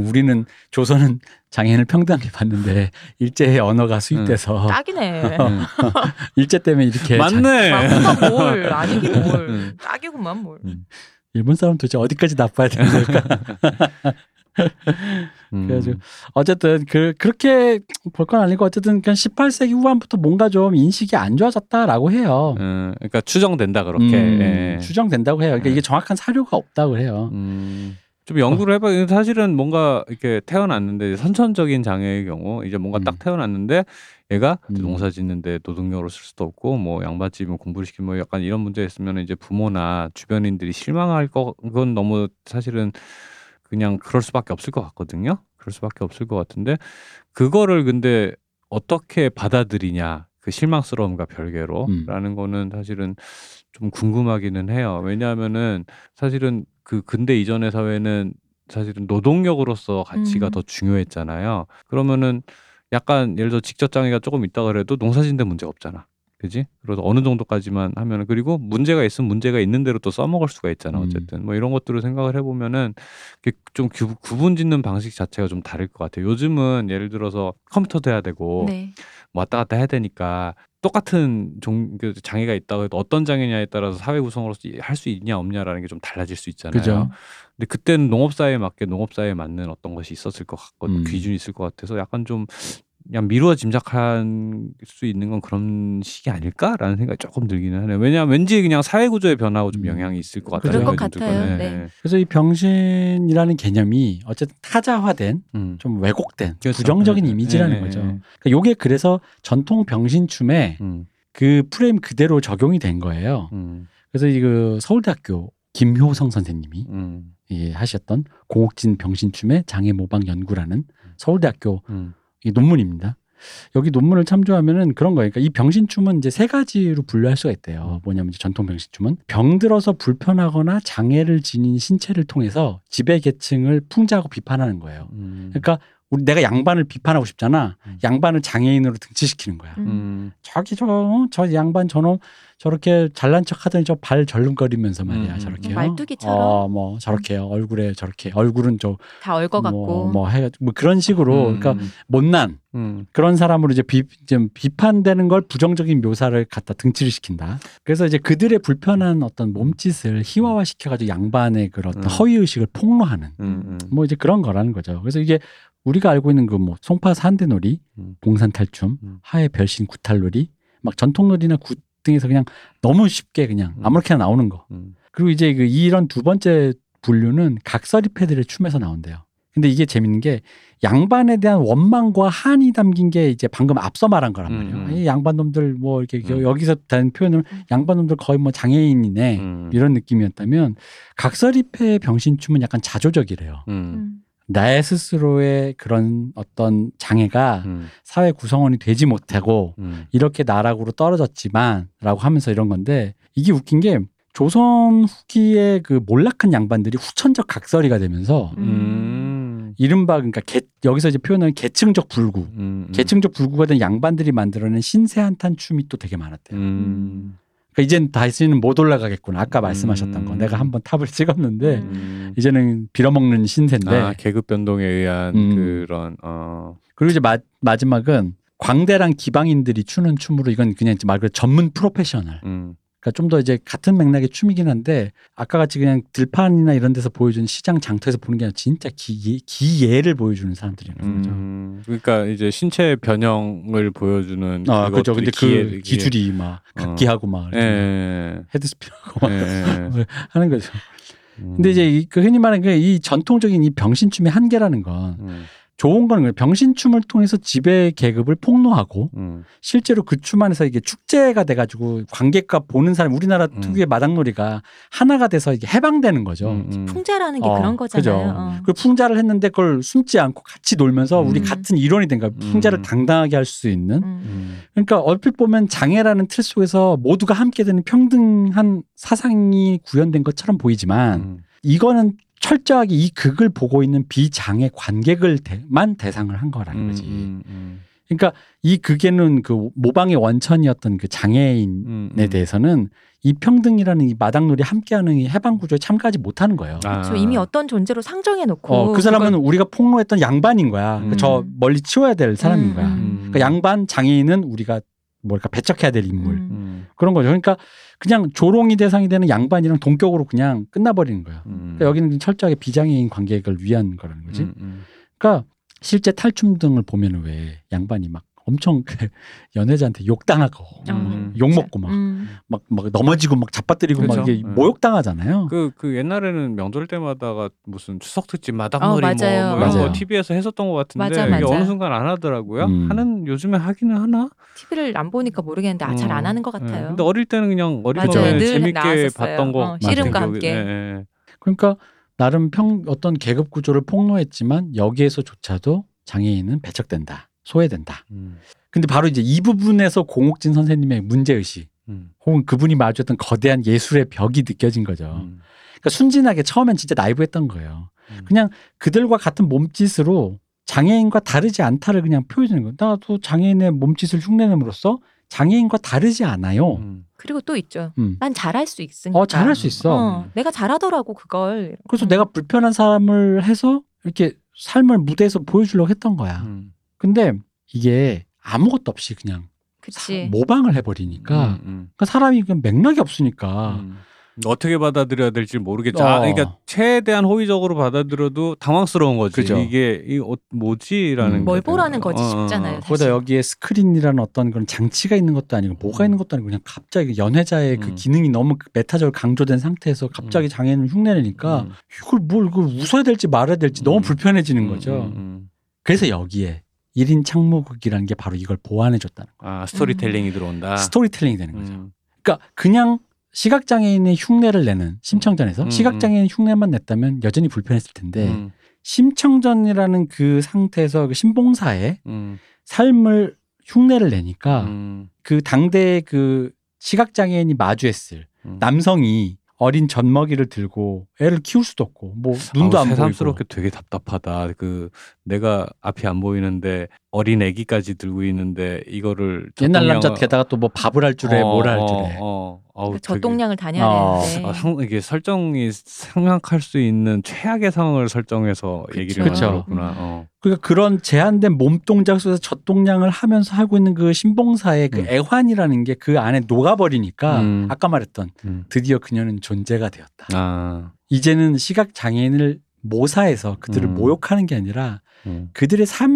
우리는 조선은 장애인을 평등하게 봤는데 일제의 언어가 수입돼서 딱이네. [laughs] 음. 일제 때문에 이렇게 장- 맞네. 뭘 아니긴 뭘. 음. 딱이구만 뭘. 일본 사람 도대체 어디까지 나빠야 되는 걸까? [laughs] 음. 그래가지고 어쨌든 그 그렇게 볼 건 아니고 어쨌든 그냥 18세기 후반부터 뭔가 좀 인식이 안 좋아졌다라고 해요. 음, 그러니까 추정된다 그렇게. 음, 예. 추정된다고 해요. 그러니까 이게 정확한 사료가 없다고 해요. 음, 좀 연구를 해봐. 사실은 뭔가 이렇게 태어났는데 선천적인 장애의 경우 이제 뭔가 음. 딱 태어났는데 얘가 음. 농사 짓는데 노동력으로 쓸 수도 없고 뭐 양반집이면 공부를 시키면 뭐 약간 이런 문제 있으면 이제 부모나 주변인들이 실망할 거 그건 너무 사실은 그냥 그럴 수밖에 없을 것 같거든요. 그럴 수밖에 없을 것 같은데 그거를 근데 어떻게 받아들이냐 그 실망스러움과 별개로 음. 라는 거는 사실은 좀 궁금하기는 해요. 왜냐하면은 사실은 그 근대 이전의 사회는 사실은 노동력으로서 가치가 음. 더 중요했잖아요. 그러면은 약간 예를 들어 직접 장애가 조금 있다 그래도 농사짓는데 문제 없잖아. 그지? 그래서 어느 정도까지만 하면은 그리고 문제가 있으면 문제가 있는 대로 또 써먹을 수가 있잖아. 음. 어쨌든 뭐 이런 것들을 생각을 해보면은 좀 구, 구분짓는 방식 자체가 좀 다를 것 같아요. 요즘은 예를 들어서 컴퓨터도 해야 되고 네. 뭐 왔다 갔다 해야 되니까 똑같은 종, 그 장애가 있다고 해도 어떤 장애냐에 따라서 사회 구성으로서 할 수 있냐 없냐라는 게 좀 달라질 수 있잖아요. 그죠? 근데 그때는 농업사회에 맞게 농업사회에 맞는 어떤 것이 있었을 것 같거든 음. 기준이 있을 것 같아서 약간 좀 그냥 미루어 짐작할 수 있는 건 그런 식이 아닐까라는 생각이 조금 들기는 하네요. 왜냐하면 왠지 그냥 사회 구조의 변화하고 좀 음. 영향이 있을 것 그럴 같아요. 것 같아요. 네. 그래서 이 병신이라는 개념이 어쨌든 타자화된 음. 좀 왜곡된 그렇죠. 부정적인 네, 이미지라는 네, 거죠. 네. 그러니까 요게 그래서 전통 병신춤에 음. 그 프레임 그대로 적용이 된 거예요. 음. 그래서 이그 서울대학교 김효성 선생님이 음. 예, 하셨던 공옥진 병신춤의 장애 모방 연구라는 서울대학교 음. 이 논문입니다. 여기 논문을 참조하면은 그런 거예요. 그러니까 이 병신춤은 이제 세 가지로 분류할 수가 있대요. 뭐냐면 전통 병신춤은 병들어서 불편하거나 장애를 지닌 신체를 통해서 지배 계층을 풍자하고 비판하는 거예요. 음. 그러니까 우리 내가 양반을 비판하고 싶잖아. 음. 양반을 장애인으로 등치시키는 거야. 음. 음. 저기 저, 어? 저 양반 저놈 저렇게 잘난 척 하더니 저 발 절름거리면서 말이야. 음. 저렇게요. 말뚝이처럼. 어, 뭐 저렇게요. 얼굴에 저렇게 얼굴은 저 다 얼거 같고. 뭐, 뭐 해가지고 뭐 그런 식으로 음. 그러니까 못난 음. 그런 사람으로 이제 비, 좀 비판되는 걸 부정적인 묘사를 갖다 등치를 시킨다. 그래서 이제 그들의 불편한 어떤 몸짓을 희화화 시켜가지고 양반의 그런 어떤 음. 허위 의식을 폭로하는 음. 음. 뭐 이제 그런 거라는 거죠. 그래서 이게 우리가 알고 있는 그 뭐 송파 산대놀이, 음. 봉산탈춤, 음. 하회 별신굿탈놀이, 막 전통놀이나 굿 등에서 그냥 너무 쉽게 그냥 음. 아무렇게나 나오는 거. 음. 그리고 이제 그 이런 두 번째 분류는 각설이 패들의 춤에서 나온대요. 근데 이게 재밌는 게 양반에 대한 원망과 한이 담긴 게 이제 방금 앞서 말한 거란 말이에요. 음, 음. 이 양반놈들 뭐 이렇게 음. 여기서 단 표현을 양반놈들 거의 뭐 장애인이네 음. 이런 느낌이었다면 각설이패 병신춤은 약간 자조적이래요. 음. 음. 나의 스스로의 그런 어떤 장애가 음. 사회 구성원이 되지 못하고 음. 이렇게 나락으로 떨어졌지만라고 하면서 이런 건데 이게 웃긴 게 조선 후기에 그 몰락한 양반들이 후천적 각설이가 되면서 음. 이른바 그러니까 계, 여기서 이제 표현하는 계층적 불구, 음. 계층적 불구가 된 양반들이 만들어낸 신세 한탄 춤이 또 되게 많았대요. 음. 그러니까 이젠 다시는 못 올라가겠구나. 아까 말씀하셨던 거. 음. 내가 한번 탑을 찍었는데 음. 이제는 빌어먹는 신세인데. 아, 계급 변동에 의한 네. 음. 그런 어. 그리고 이제 마, 마지막은 광대랑 기방인들이 추는 춤으로 이건 그냥 말 그대로 전문 프로페셔널. 음. 그러니까 좀 더 이제 같은 맥락의 춤이긴 한데 아까 같이 그냥 들판이나 이런 데서 보여주는 시장 장터에서 보는 게 아니라 진짜 기, 기예를 보여주는 사람들이라는 거죠. 음. 그러니까 이제 신체 변형을 보여주는 아, 그죠. 근데 그 기계- 기술이 막 어. 각기하고 막 예. 헤드스피하고 막 예. 예. [laughs] 하는 거죠. 음. 근데 이제 이- 그 흔히 말하는 그 이 전통적인 이 병신춤의 한계라는 건 음. 좋은 거는 병신춤을 통해서 지배 계급을 폭로하고 음. 실제로 그 춤 안에서 이게 축제가 돼가지고 관객과 보는 사람 우리나라 음. 특유의 마당놀이가 하나가 돼서 이게 해방되는 거죠. 음, 음. 풍자라는 게 어, 그런 거잖아요. 그죠. 어. 그 풍자를 했는데 그걸 숨지 않고 같이 놀면서 우리 음. 같은 일원이 된 거야. 풍자를 음. 당당하게 할 수 있는. 음. 음. 그러니까 얼핏 보면 장애라는 틀 속에서 모두가 함께 되는 평등한 사상이 구현된 것처럼 보이지만 음. 이거는 철저하게 이 극을 보고 있는 비장애 관객을만 대상을 한 거라는 거지. 음, 음, 그러니까 이 극에는 그 모방의 원천이었던 그 장애인에 음, 음. 대해서는 이 평등이라는 이 마당놀이 함께하는 이 해방 구조에 참가하지 못하는 거예요. 아. 저 이미 어떤 존재로 상정해 놓고 어, 그 사람은 우리가 폭로했던 양반인 거야. 음. 저 멀리 치워야 될 사람인 음, 거야. 음. 그러니까 양반 장애인은 우리가 뭘까 배척해야 될 인물 음. 음, 그런 거죠. 그러니까 그냥 조롱이 대상이 되는 양반이랑 동격으로 그냥 끝나버리는 거예요. 음. 그러니까 여기는 철저하게 비장애인 관객을 위한 거라는 거지. 음, 음. 그러니까 실제 탈춤 등을 보면 왜 양반이 막 엄청 그 연애자한테 욕당하고 음. 욕 먹고 막 음. 막, 막 넘어지고 막 잡아뜨리고 막 그렇죠. 이게 네. 모욕당하잖아요. 그, 그 옛날에는 명절 때마다가 무슨 추석 특집 어, 마당놀이 뭐, 맞아요. 뭐 이런 맞아요. 거 TV에서 했었던 것 같은데 맞아, 이게 맞아. 어느 순간 안 하더라고요. 음. 하는 요즘에 하기는 하나? TV를 안 보니까 모르겠는데 아, 잘안 어. 하는 것 예. 같아요. 근데 어릴 때는 그냥 어린. 마음에 늘 재밌게 나왔었어요. 봤던 거 어, 씨름과 함께. 예. 그러니까 나름 평 어떤 계급 구조를 폭로했지만 여기에서조차도 장애인은 배척된다, 소외된다. 음, 근데 바로 이제 이 부분에서 공옥진 선생님의 문제 의식 음, 혹은 그분이 마주했던 거대한 예술의 벽이 느껴진 거죠. 음, 그러니까 순진하게 처음엔 진짜 나이브했던 거예요. 음. 그냥 그들과 같은 몸짓으로 장애인과 다르지 않다를 그냥 표현하는 거예요. 나도 장애인의 몸짓을 흉내냄으로써 장애인과 다르지 않아요. 음. 그리고 또 있죠. 음. 난 잘할 수 있으니까. 어, 잘할 수 있어. 어, 내가 잘하더라고 그걸. 그래서 음. 내가 불편한 사람을 해서 이렇게 삶을 무대에서 보여주려고 했던 거야. 음. 근데 이게 아무것도 없이 그냥 그치. 사- 모방을 해버리니까 음, 음. 그러니까 사람이 그냥 맥락이 없으니까 음. 어떻게 받아들여야 될지 모르겠죠. 어. 아, 그러니까 최대한 호의적으로 받아들여도 당황스러운 거지. 그죠. 이게 이 어, 뭐지라는 음. 뭘게 보라는 되는 거지 거. 싶잖아요. 어, 어. 거기다 여기에 스크린이라는 어떤 그런 장치가 있는 것도 아니고 뭐가 있는 것도 아니고 그냥 갑자기 연희자의 그 음. 기능이 너무 메타적으로 강조된 상태에서 갑자기 장애인을 흉내내니까 음. 이걸 뭘 이걸 웃어야 될지 말아야 될지 너무 음. 불편해지는 음, 거죠. 음, 음. 그래서 여기에 1인 창무극이라는 게 바로 이걸 보완해 줬다는 아 스토리텔링이 들어온다. 거예요. 스토리텔링이 되는 거죠. 음. 그러니까 그냥 시각장애인의 흉내를 내는 심청전에서 음, 시각장애인 흉내만 냈다면 여전히 불편했을 텐데 음, 심청전이라는 그 상태에서 그 신봉사의 음, 삶을 흉내를 내니까 음, 그 당대의 그 시각장애인이 마주했을 음. 남성이 어린 젖먹이를 들고 애를 키울 수도 없고 뭐 눈도 아우, 안 보이고. 새삼스럽게 되게 답답하다. 그 내가 앞이 안 보이는데 어린 아기까지 들고 있는데 이거를 옛날 남자 게다가 또 뭐 밥을 할 줄에 어, 뭘할 어, 줄에. 어, 그 되게- 젖동량을 다녀야 어. 되는데. 아, 상, 이게 설정이 생각할 수 있는 최악의 상황을 설정해서 그쵸. 얘기를. 만들었구나. 음. 어. 그러니까 그런 제한된 몸 동작 속에서 젖동량을 하면서 하고 있는 그 신봉사의 그 음. 애환이라는 게 그 안에 녹아버리니까 음. 아까 말했던 음. 드디어 그녀는 존재가 되었다. 아, 이제는 시각 장애인을 모사해서 그들을 음. 모욕하는 게 아니라 음. 그들의 삶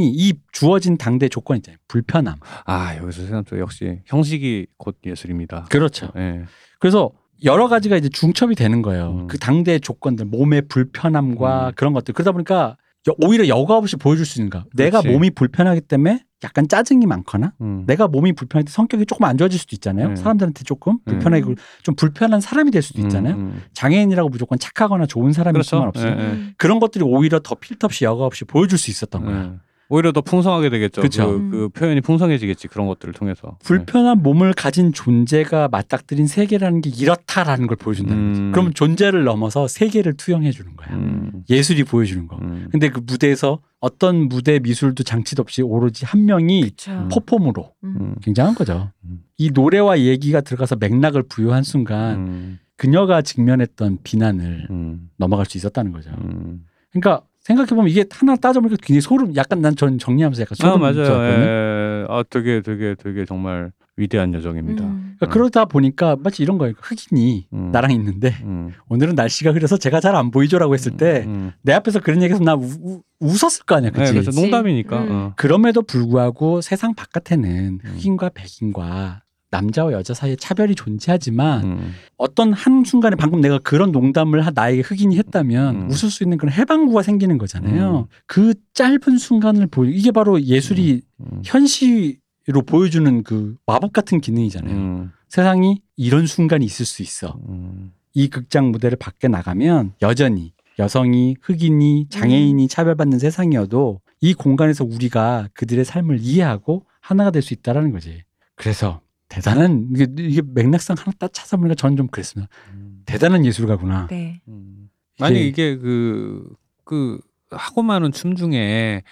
이이 주어진 당대 조건 있잖아요. 불편함. 아 여기서 생각해 역시 형식이 곧 예술입니다. 그렇죠. 예. 그래서 여러 가지가 이제 중첩이 되는 거예요. 음. 그 당대의 조건들, 몸의 불편함과 음. 그런 것들. 그러다 보니까 여- 오히려 여과 없이 보여줄 수 있는 거. 내가. 몸이 불편하기 때문에 약간 짜증이 많거나 음. 내가 몸이 불편할 때 성격이 조금 안 좋아질 수도 있잖아요. 음. 사람들한테 조금 음. 불편하게 굴- 좀 불편한 사람이 될 수도 있잖아요. 음, 음. 장애인이라고 무조건 착하거나 좋은 사람일 그렇죠. 수만 없어요. 음. 그런 것들이 오히려 더 필터 없이 여과 없이 보여줄 수 있었던 거야. 예. 오히려 더 풍성하게 되겠죠. 그쵸. 그, 음. 그 표현이 풍성해지겠지 그런 것들을 통해서. 불편한 몸을 가진 존재가 맞닥뜨린 세계라는 게 이렇다라는 걸 보여준다는 거지. 음. 그럼 존재를 넘어서 세계를 투영해 주는 거야. 음. 예술이 보여주는 거. 음. 근데 그 무대에서 어떤 무대 미술도 장치도 없이 오로지 한 명이 그쵸. 퍼폼으로 음. 음. 굉장한 거죠. 음. 이 노래와 얘기가 들어가서 맥락을 부여한 순간 음. 그녀가 직면했던 비난을 음. 넘어갈 수 있었다는 거죠. 음. 그러니까 생각해보면 이게 하나 따져보니까 굉장히 소름, 약간 난 전 정리하면서 약간 아 소름 맞아요. 돋았거든요. 예. 아 되게 되게 되게 정말 위대한 여정입니다. 음. 그러니까 그러다 보니까 마치 이런 거예요. 흑인이 음. 나랑 있는데 음. 오늘은 날씨가 흐려서 제가 잘 안 보이죠라고 했을 때내 음. 앞에서 그런 얘기해서 나 우, 우- 웃었을 거 아니야, 네, 그치? 그래서 농담이니까. 음. 어. 그럼에도 불구하고 세상 바깥에는 음. 흑인과 백인과 남자와 여자 사이에 차별이 존재하지만 음. 어떤 한 순간에 방금 내가 그런 농담을 하- 나에게 흑인이 했다면 음. 웃을 수 있는 그런 해방구가 생기는 거잖아요. 음. 그 짧은 순간을 보여 이게 바로 예술이 음. 현시로 보여주는 그 마법 같은 기능이잖아요. 음. 세상이 이런 순간이 있을 수 있어. 음. 이 극장 무대를 밖에 나가면 여전히 여성이 흑인이 장애인이 차별받는 세상이어도 이 공간에서 우리가 그들의 삶을 이해하고 하나가 될 수 있다라는 거지. 그래서 대단한 이게, 이게 맥락상 하나 딱 찾아보니까 저는 좀 그랬습니다. 음. 대단한 예술가구나. 네. 음. 아니 이게 그, 그 하고 많은 춤 중에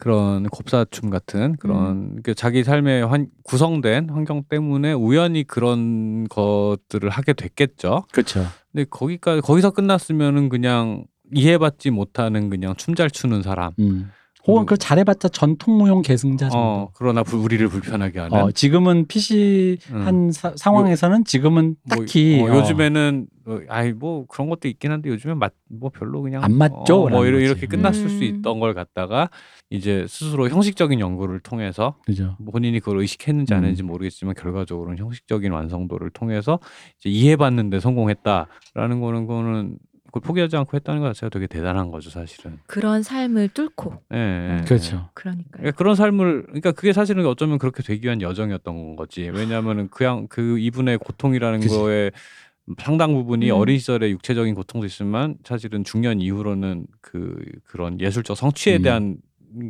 그런 곱사춤 같은 그런 그 자기 삶의 환, 구성된 환경 때문에 우연히 그런 것들을 하게 됐겠죠. 그렇죠. 근데 거기까지 거기서 끝났으면은 그냥 이해받지 못하는 그냥 춤 잘 추는 사람. 음. 혹은 그 잘해봤자 전통무용 계승자 정도. 어 그러나 불- 우리를 불편하게 하는. 어, 지금은 PC 음. 한 사- 상황에서는 지금은 뭐, 딱히 어, 어, 요즘에는 어, 아이 뭐 그런 것도 있긴 한데 요즘엔 맞, 뭐 별로 그냥 안 맞죠? 어, 뭐 이렇게. 이렇게 끝났을 수 음. 있던 걸 갖다가 이제 스스로 형식적인 연구를 통해서 그죠. 본인이 그걸 의식했는지 안 음. 했는지 모르겠지만 결과적으로는 형식적인 완성도를 통해서 이제 이해받는데 성공했다라는 거는 그거는 그걸 포기하지 않고 했다는 것 자체가 되게 대단한 거죠 사실은. 그런 삶을 뚫고 예, 예, 예. 그렇죠. 그러니까요. 그러니까 그런 삶을 그러니까 그게 사실은 어쩌면 그렇게 되기 위한 여정이었던 거지. 왜냐하면은 그냥 그 이분의 고통이라는 그치. 거에 상당 부분이 음. 어린 시절에 육체적인 고통도 있지만 사실은 중년 이후로는 그 그런 예술적 성취에 음. 대한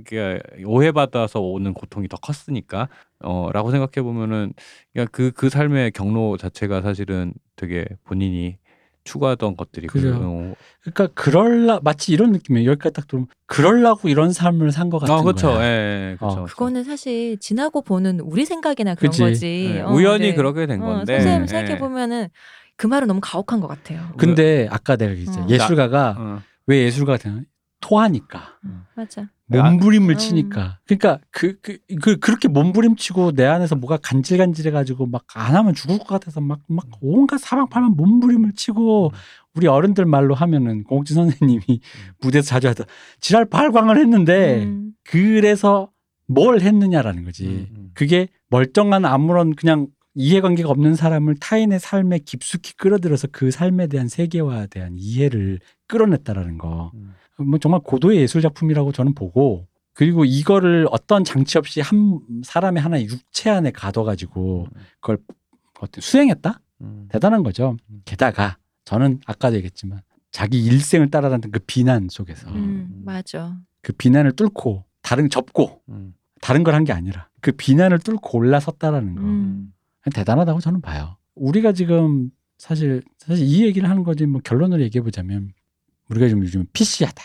게 오해받아서 오는 고통이 더 컸으니까 어라고 생각해 보면은 그러니까 그그 삶의 경로 자체가 사실은 되게 본인이 추구하던 것들이고 그죠. 어, 그러니까 그럴라 마치 이런 느낌이에요. 여기까지 딱 들으면 그럴라고 이런 삶을 산 것 같은 아 그렇죠. 거야. 예, 예, 그렇죠. 어. 그거는 사실 지나고 보는 우리 생각이나 그런 그치. 거지. 예, 어, 우연히 네. 그렇게 된 어, 건데 선생님 예. 생각해 보면은 그 말은 너무 가혹한 것 같아요. 근데 아까 내가 얘기했잖아. 어. 예술가가 어. 왜 예술가가 되나? 토하니까. 맞아. 몸부림을 음. 치니까. 그러니까 그, 그, 그 그렇게 몸부림치고 내 안에서 뭐가 간질간질해 가지고 막 안 하면 죽을 것 같아서 막 막 온갖 사방팔방 몸부림을 치고 우리 어른들 말로 하면은 공옥진 선생님이 무대에서 자주 하던 지랄 발광을 했는데 음. 그래서 뭘 했느냐라는 거지. 음, 음. 그게 멀쩡한 아무런 그냥 이해관계가 없는 사람을 타인의 삶에 깊숙이 끌어들여서 그 삶에 대한 세계화에 대한 이해를 끌어냈다라는 거. 음. 뭐 정말 고도의 예술 작품이라고 저는 보고 그리고 이거를 어떤 장치 없이 한 사람의 하나의 육체 안에 가둬가지고 그걸 어떻게 수행했다? 음. 대단한 거죠. 음. 게다가 저는 아까도 얘기했지만 자기 일생을 따라다녔던 그 비난 속에서 음, 맞아. 그 비난을 뚫고 다른 접고 음. 다른 걸 한 게 아니라 그 비난을 뚫고 올라섰다라는 거 음. 대단하다고 저는 봐요. 우리가 지금 사실 사실 이 얘기를 하는 거지 뭐 결론을 얘기해 보자면 우리가 지금 요즘 PC하다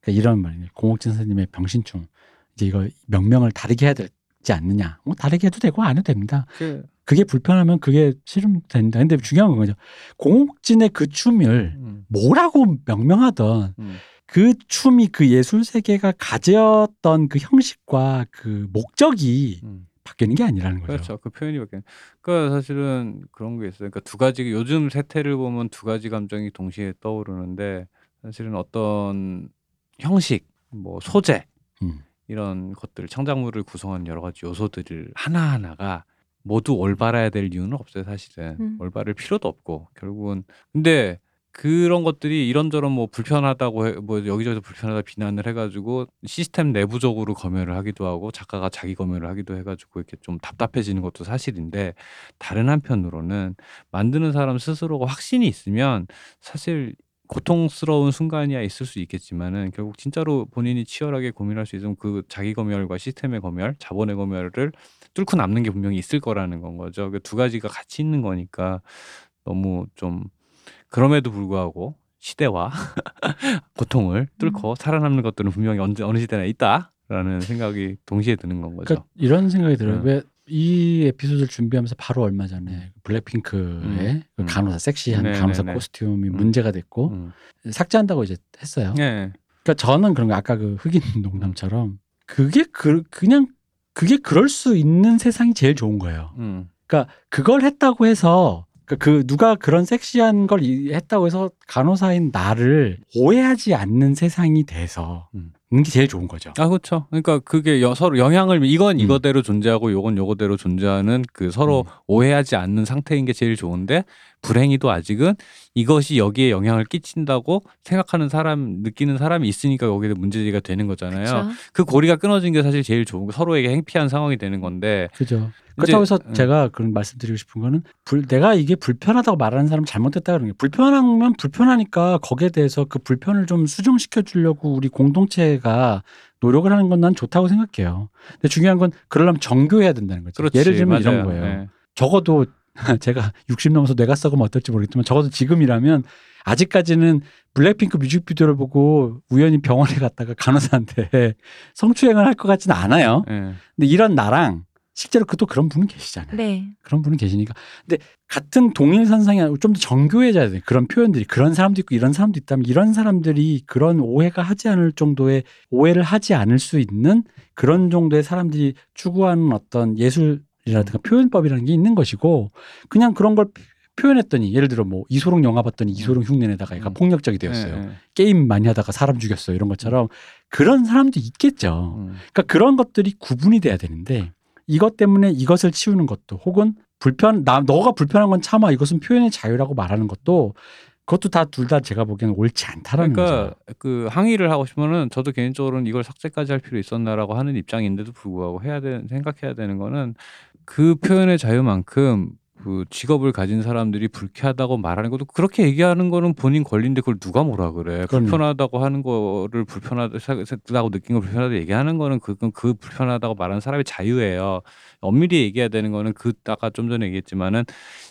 그러니까 이런 말이에요. 공옥진 선생님의 병신충 이제 이거 명명을 다르게 해야 되지 않느냐? 뭐 다르게 해도 되고 안 해도 됩니다. 그, 그게 불편하면 그게 싫으면 된다. 근데 중요한 건 거죠. 공옥진의 그 춤을 음. 뭐라고 명명하던 음. 그 춤이 그 예술 세계가 가졌던 그 형식과 그 목적이 음. 바뀌는 게 아니라는 거죠. 그렇죠. 그 표현이 바뀌는. 그러니까 사실은 그런 게 있어요. 그러니까 두 가지 요즘 세태를 보면 두 가지 감정이 동시에 떠오르는데 사실은 어떤 형식, 뭐 소재 음. 이런 것들 창작물을 구성하는 여러 가지 요소들을 하나 하나가 모두 올바라야 될 이유는 없어요. 사실은 음. 올바를 필요도 없고 결국은 근데 그런 것들이 이런저런 뭐 불편하다고 해, 뭐 여기저기서 불편하다 비난을 해가지고 시스템 내부적으로 검열을 하기도 하고 작가가 자기 검열을 하기도 해가지고 이렇게 좀 답답해지는 것도 사실인데 다른 한편으로는 만드는 사람 스스로가 확신이 있으면 사실 고통스러운 순간이야 있을 수 있겠지만은 결국 진짜로 본인이 치열하게 고민할 수 있으면 그 자기 검열과 시스템의 검열, 자본의 검열을 뚫고 남는 게 분명히 있을 거라는 건 거죠. 그두 가지가 같이 있는 거니까 너무 좀 그럼에도 불구하고 시대와 [laughs] 고통을 뚫고 살아남는 것들은 분명히 언제 어느 시대나 있다라는 생각이 동시에 드는 건 거죠. 그러니까 이런 생각이 들어요. 음. 왜 이 에피소드를 준비하면서 바로 얼마 전에 블랙핑크의 음. 그 음. 간호사 섹시한 네네네. 간호사 코스튬이 음. 문제가 됐고 음. 삭제한다고 이제 했어요. 네. 그러니까 저는 그런 거 아까 그 흑인 [laughs] 농담처럼 그게 그 그냥 그게 그럴 수 있는 세상이 제일 좋은 거예요. 음. 그러니까 그걸 했다고 해서 그- 그 누가 그런 섹시한 걸 이- 했다고 해서 간호사인 나를 오해하지 않는 세상이 돼서 음. 있는 게 제일 좋은 거죠. 아 그렇죠. 그러니까 그게 여- 서로 영향을 이건 음. 이거대로 존재하고 요건 요거대로 존재하는 그 서로 음. 오해하지 않는 상태인 게 제일 좋은데 불행히도 아직은 이것이 여기에 영향을 끼친다고 생각하는 사람 느끼는 사람이 있으니까 여기에 문제가 되는 거잖아요. 그쵸? 그 고리가 끊어진 게 사실 제일 좋은 거 서로에게 행피한 상황이 되는 건데 그죠. 그렇다고 해서 음. 제가 그런 말씀드리고 싶은 거는 불, 내가 이게 불편하다고 말하는 사람 잘못됐다 그러는 게 불편하면 불편하니까 거기에 대해서 그 불편을 좀 수정시켜 주려고 우리 공동체가 노력을 하는 건 난 좋다고 생각해요. 근데 중요한 건 그러려면 정교해야 된다는 거죠. 그렇지, 예를 들면 맞아요. 이런 거예요. 네. 적어도 [laughs] 제가 60 넘어서 뇌가 썩으면 어떨지 모르겠지만 적어도 지금이라면 아직까지는 블랙핑크 뮤직비디오를 보고 우연히 병원에 갔다가 간호사한테 [laughs] 성추행을 할 것 같지는 않아요. 네. 근데 이런 나랑 실제로 그 또 그런 분은 계시잖아요. 네. 그런 분은 계시니까. 근데 같은 동일 선상이 아니고 좀 더 정교해져야 돼. 그런 표현들이 그런 사람도 있고 이런 사람도 있다면 이런 사람들이 그런 오해가 하지 않을 정도의 오해를 하지 않을 수 있는 그런 정도의 사람들이 추구하는 어떤 예술 이라든가 표현법이라는 게 있는 것이고 그냥 그런 걸 표현했더니 예를 들어 뭐 이소룡 영화 봤더니 이소룡 흉내내다가 약간 음. 폭력적이 되었어요. 네, 네. 게임 많이 하다가 사람 죽였어 이런 것처럼 그런 사람도 있겠죠. 음. 그러니까 그런 것들이 구분이 돼야 되는데 이것 때문에 이것을 치우는 것도 혹은 불편 나 너가 불편한 건 참아 이것은 표현의 자유라고 말하는 것도 그것도 다 둘 다 제가 보기에는 옳지 않다라는 그러니까 거죠. 그 항의를 하고 싶으면은 저도 개인적으로는 이걸 삭제까지 할 필요 있었나라고 하는 입장인데도 불구하고 해야 되 생각해야 되는 거는 그 표현의 자유만큼 그 직업을 가진 사람들이 불쾌하다고 말하는 것도 그렇게 얘기하는 거는 본인 권리인데 그걸 누가 뭐라 그래? 그럼요. 불편하다고 하는 거를 불편하다고 느낀 걸 불편하다고 얘기하는 거는 그건 그 불편하다고 말하는 사람의 자유예요. 엄밀히 얘기해야 되는 거는 그 아까 좀 전에 얘기했지만은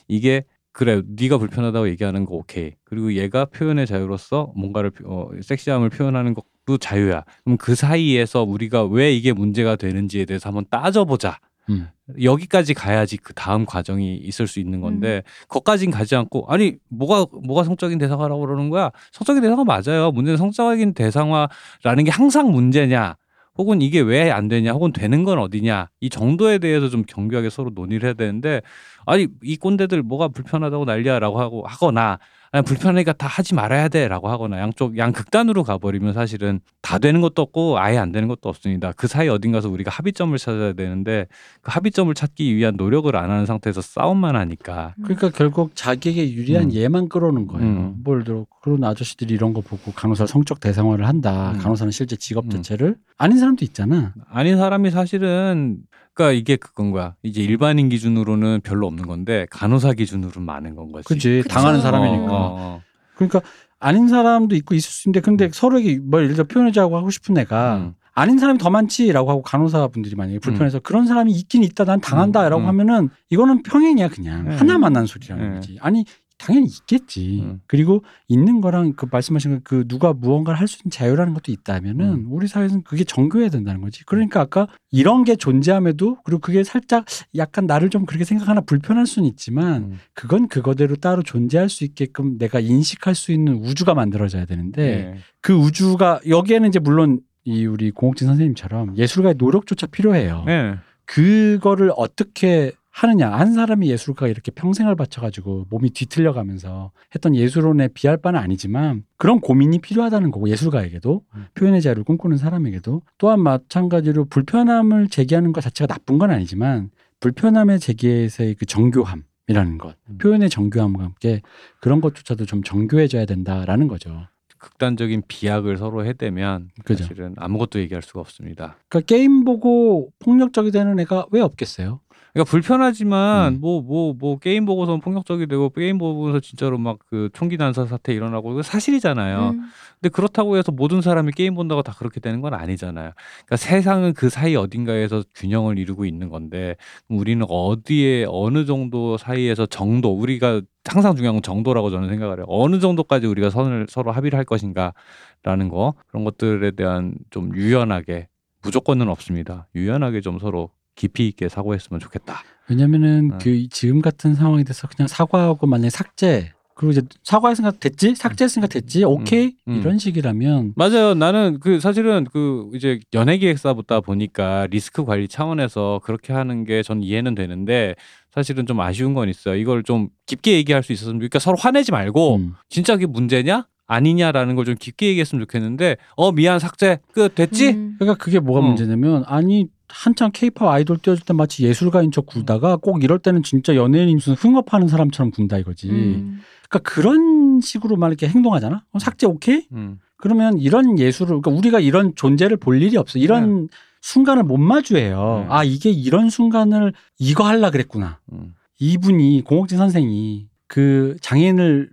이게 그래 네가 불편하다고 얘기하는 거 오케이. 그리고 얘가 표현의 자유로서 뭔가를 표- 어, 섹시함을 표현하는 것도 자유야. 그럼 그 사이에서 우리가 왜 이게 문제가 되는지에 대해서 한번 따져보자. 음. 여기까지 가야지 그 다음 과정이 있을 수 있는 건데 거기까진 가지 않고 아니 뭐가 뭐가 성적인 대상화라고 그러는 거야? 성적인 대상화 맞아요. 문제는 성적인 대상화라는 게 항상 문제냐? 혹은 이게 왜 안 되냐? 혹은 되는 건 어디냐? 이 정도에 대해서 좀 경계하게 서로 논의를 해야 되는데 아니 이 꼰대들 뭐가 불편하다고 난리야라고 하고 하거나 아니 불편하니까 다 하지 말아야 돼라고 하거나 양쪽 양 극단으로 가버리면 사실은 다 되는 것도 없고 아예 안 되는 것도 없습니다 그 사이 어딘가서 우리가 합의점을 찾아야 되는데 그 합의점을 찾기 위한 노력을 안 하는 상태에서 싸움만 하니까 그러니까 결국 자기에게 유리한 음. 예만 끌어오는 거예요. 음. 뭘 들어 그런 아저씨들이 이런 거 보고 간호사 성적 대상화를 한다. 음. 간호사는 실제 직업 음. 자체를 아닌 사람도 있잖아. 아닌 사람이 사실은 그러니까 이게 그건 거야. 이제 일반인 기준으로는 별로 없는 건데 간호사 기준으로는 많은 건 거지. 그지 그쵸. 당하는 어, 사람이니까. 어, 어. 그러니까 아닌 사람도 있고 있을 수 있는데 근데 서로에게 뭘 예를 들어 표현하자고 하고 싶은 애가 음. 아닌 사람이 더 많지라고 하고 간호사 분들이 만약에 불편해서 그런 사람이 있긴 있다 난 당한다라고 음. 하면은 이거는 평행이야 그냥 네. 하나 만난 소리라는 네. 거지 아니 당연히 있겠지 음. 그리고 있는 거랑 그 말씀하신 그 누가 무언가를 할 수 있는 자유라는 것도 있다면은 음. 우리 사회에서는 그게 정교해야 된다는 거지 그러니까 아까 이런 게 존재함에도 그리고 그게 살짝 약간 나를 좀 그렇게 생각하나 불편할 수는 있지만 음. 그건 그거대로 따로 존재할 수 있게끔 내가 인식할 수 있는 우주가 만들어져야 되는데 네. 그 우주가 여기에는 이제 물론 이 우리 공옥진 선생님처럼 예술가의 노력조차 필요해요. 네. 그거를 어떻게 하느냐 한 사람이 예술가 이렇게 평생을 바쳐가지고 몸이 뒤틀려가면서 했던 예술론에 비할 바는 아니지만 그런 고민이 필요하다는 거고 예술가에게도 음. 표현의 자유를 꿈꾸는 사람에게도 또한 마찬가지로 불편함을 제기하는 것 자체가 나쁜 건 아니지만 불편함의 제기에서의 그 정교함 이라는 것 음. 표현의 정교함과 함께 그런 것조차도 좀 정교해져야 된다라는 거죠. 극단적인 비약을 서로 해대면 그죠. 사실은 아무것도 얘기할 수가 없습니다. 그러니까 게임 보고 폭력적이 되는 애가 왜 없겠어요? 그러니까 불편하지만 음. 뭐뭐 뭐 게임 보고서 폭력적이 되고 게임 보고서 진짜로 막 그 총기 난사 사태 일어나고 이거 사실이잖아요. 음. 근데 그렇다고 해서 모든 사람이 게임 본다고 다 그렇게 되는 건 아니잖아요. 그러니까 세상은 그 사이 어딘가에서 균형을 이루고 있는 건데 우리는 어디에 어느 정도 사이에서 정도 우리가 항상 중요한 건 정도라고 저는 생각을 해요. 어느 정도까지 우리가 선을 서로 합의를 할 것인가라는 거 그런 것들에 대한 좀 유연하게 무조건은 없습니다. 유연하게 좀 서로 깊이 있게 사고했으면 좋겠다. 왜냐면은 어. 그 지금 같은 상황에 대해서 그냥 사과하고 만약에 삭제 그리고 이제 사과했으니까 됐지 삭제했으니까 됐지 오케이 음. 이런 식이라면 맞아요. 나는 그 사실은 그 이제 연예기획사보다 보니까 리스크 관리 차원에서 그렇게 하는 게 전 이해는 되는데 사실은 좀 아쉬운 건 있어요. 이걸 좀 깊게 얘기할 수 있었으면 그러니까 서로 화내지 말고 음. 진짜 그게 문제냐 아니냐라는 걸 좀 깊게 얘기했으면 좋겠는데 어 미안 삭제 끝 됐지? 음. 그러니까 그게 뭐가 어. 문제냐면 아니 한창 케이팝 아이돌 띄워줄 때 마치 예술가인 척 굴다가 꼭 이럴 때는 진짜 연예인이 무슨 흥업하는 사람처럼 군다 이거지. 음. 그러니까 그런 식으로 막 이렇게 행동하잖아. 어, 삭제 오케이? 음. 그러면 이런 예술을 그러니까 우리가 이런 존재를 볼 일이 없어. 이런 순간을 못 마주해요. 네. 아 이게 이런 순간을 이거 하려 그랬구나. 음. 이분이 공옥진 선생이 그 장애인을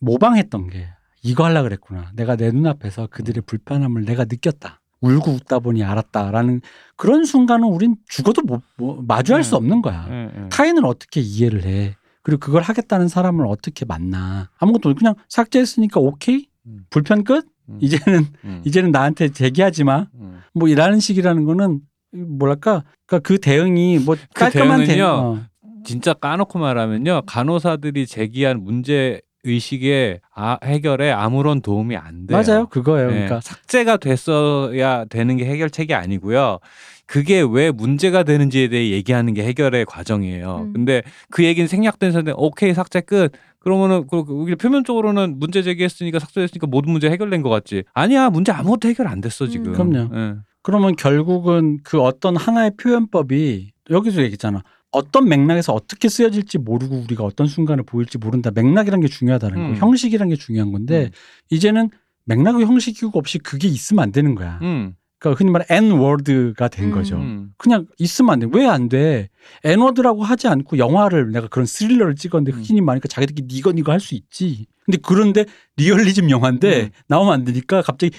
모방했던 게 이거 하려 그랬구나. 내가 내 눈앞에서 그들의 불편함을 내가 느꼈다. 울고 웃다 보니 알았다라는 그런 순간은 우린 죽어도 못, 뭐 마주할 네. 수 없는 거야. 예, 예. 타인을 어떻게 이해를 해? 그리고 그걸 하겠다는 사람을 어떻게 만나? 아무것도 없- 그냥 삭제했으니까 오케이? 음. 불편 끝? 음. 이제는 음. 이제는 나한테 제기하지 마. 음. 뭐 이라는 식이라는 거는 뭐랄까? 그러니까 그 대응이 뭐 깔끔한 대응. 대응은요, 어. 진짜 까놓고 말하면요 간호사들이 제기한 문제 의식의 아, 해결에 아무런 도움이 안 돼요. 맞아요. 그거예요. 네, 그러니까 삭제가 됐어야 되는 게 해결책이 아니고요. 그게 왜 문제가 되는지에 대해 얘기하는 게 해결의 과정이에요. 음. 근데 그 얘기는 생략된 선데 오케이 삭제 끝. 그러면은 그- 그 우리 표면적으로는 문제 제기했으니까 삭제했으니까 모든 문제 해결된 것 같지. 아니야 문제 아무것도 해결 안 됐어 지금. 음. 그럼요. 예. 그러면 결국은 그 어떤 하나의 표현법이 여기서 얘기했잖아. 어떤 맥락에서 어떻게 쓰여질지 모르고 우리가 어떤 순간을 보일지 모른다. 맥락이란 게 중요하다는 거. 음. 형식이란 게 중요한 건데 음. 이제는 맥락과 형식이 없이 그게 있으면 안 되는 거야. 음. 그러니까 흔히 말해 N 워드가 된 음. 거죠. 음. 그냥 있으면 안 돼. 왜 안 돼? N word라고 하지 않고 영화를 내가 그런 스릴러를 찍었는데 음. 흑인이 많으니까 자기들끼리 nigger nigger 할 수 있지. 근데 그런데 리얼리즘 영화인데 음. 나오면 안 되니까 갑자기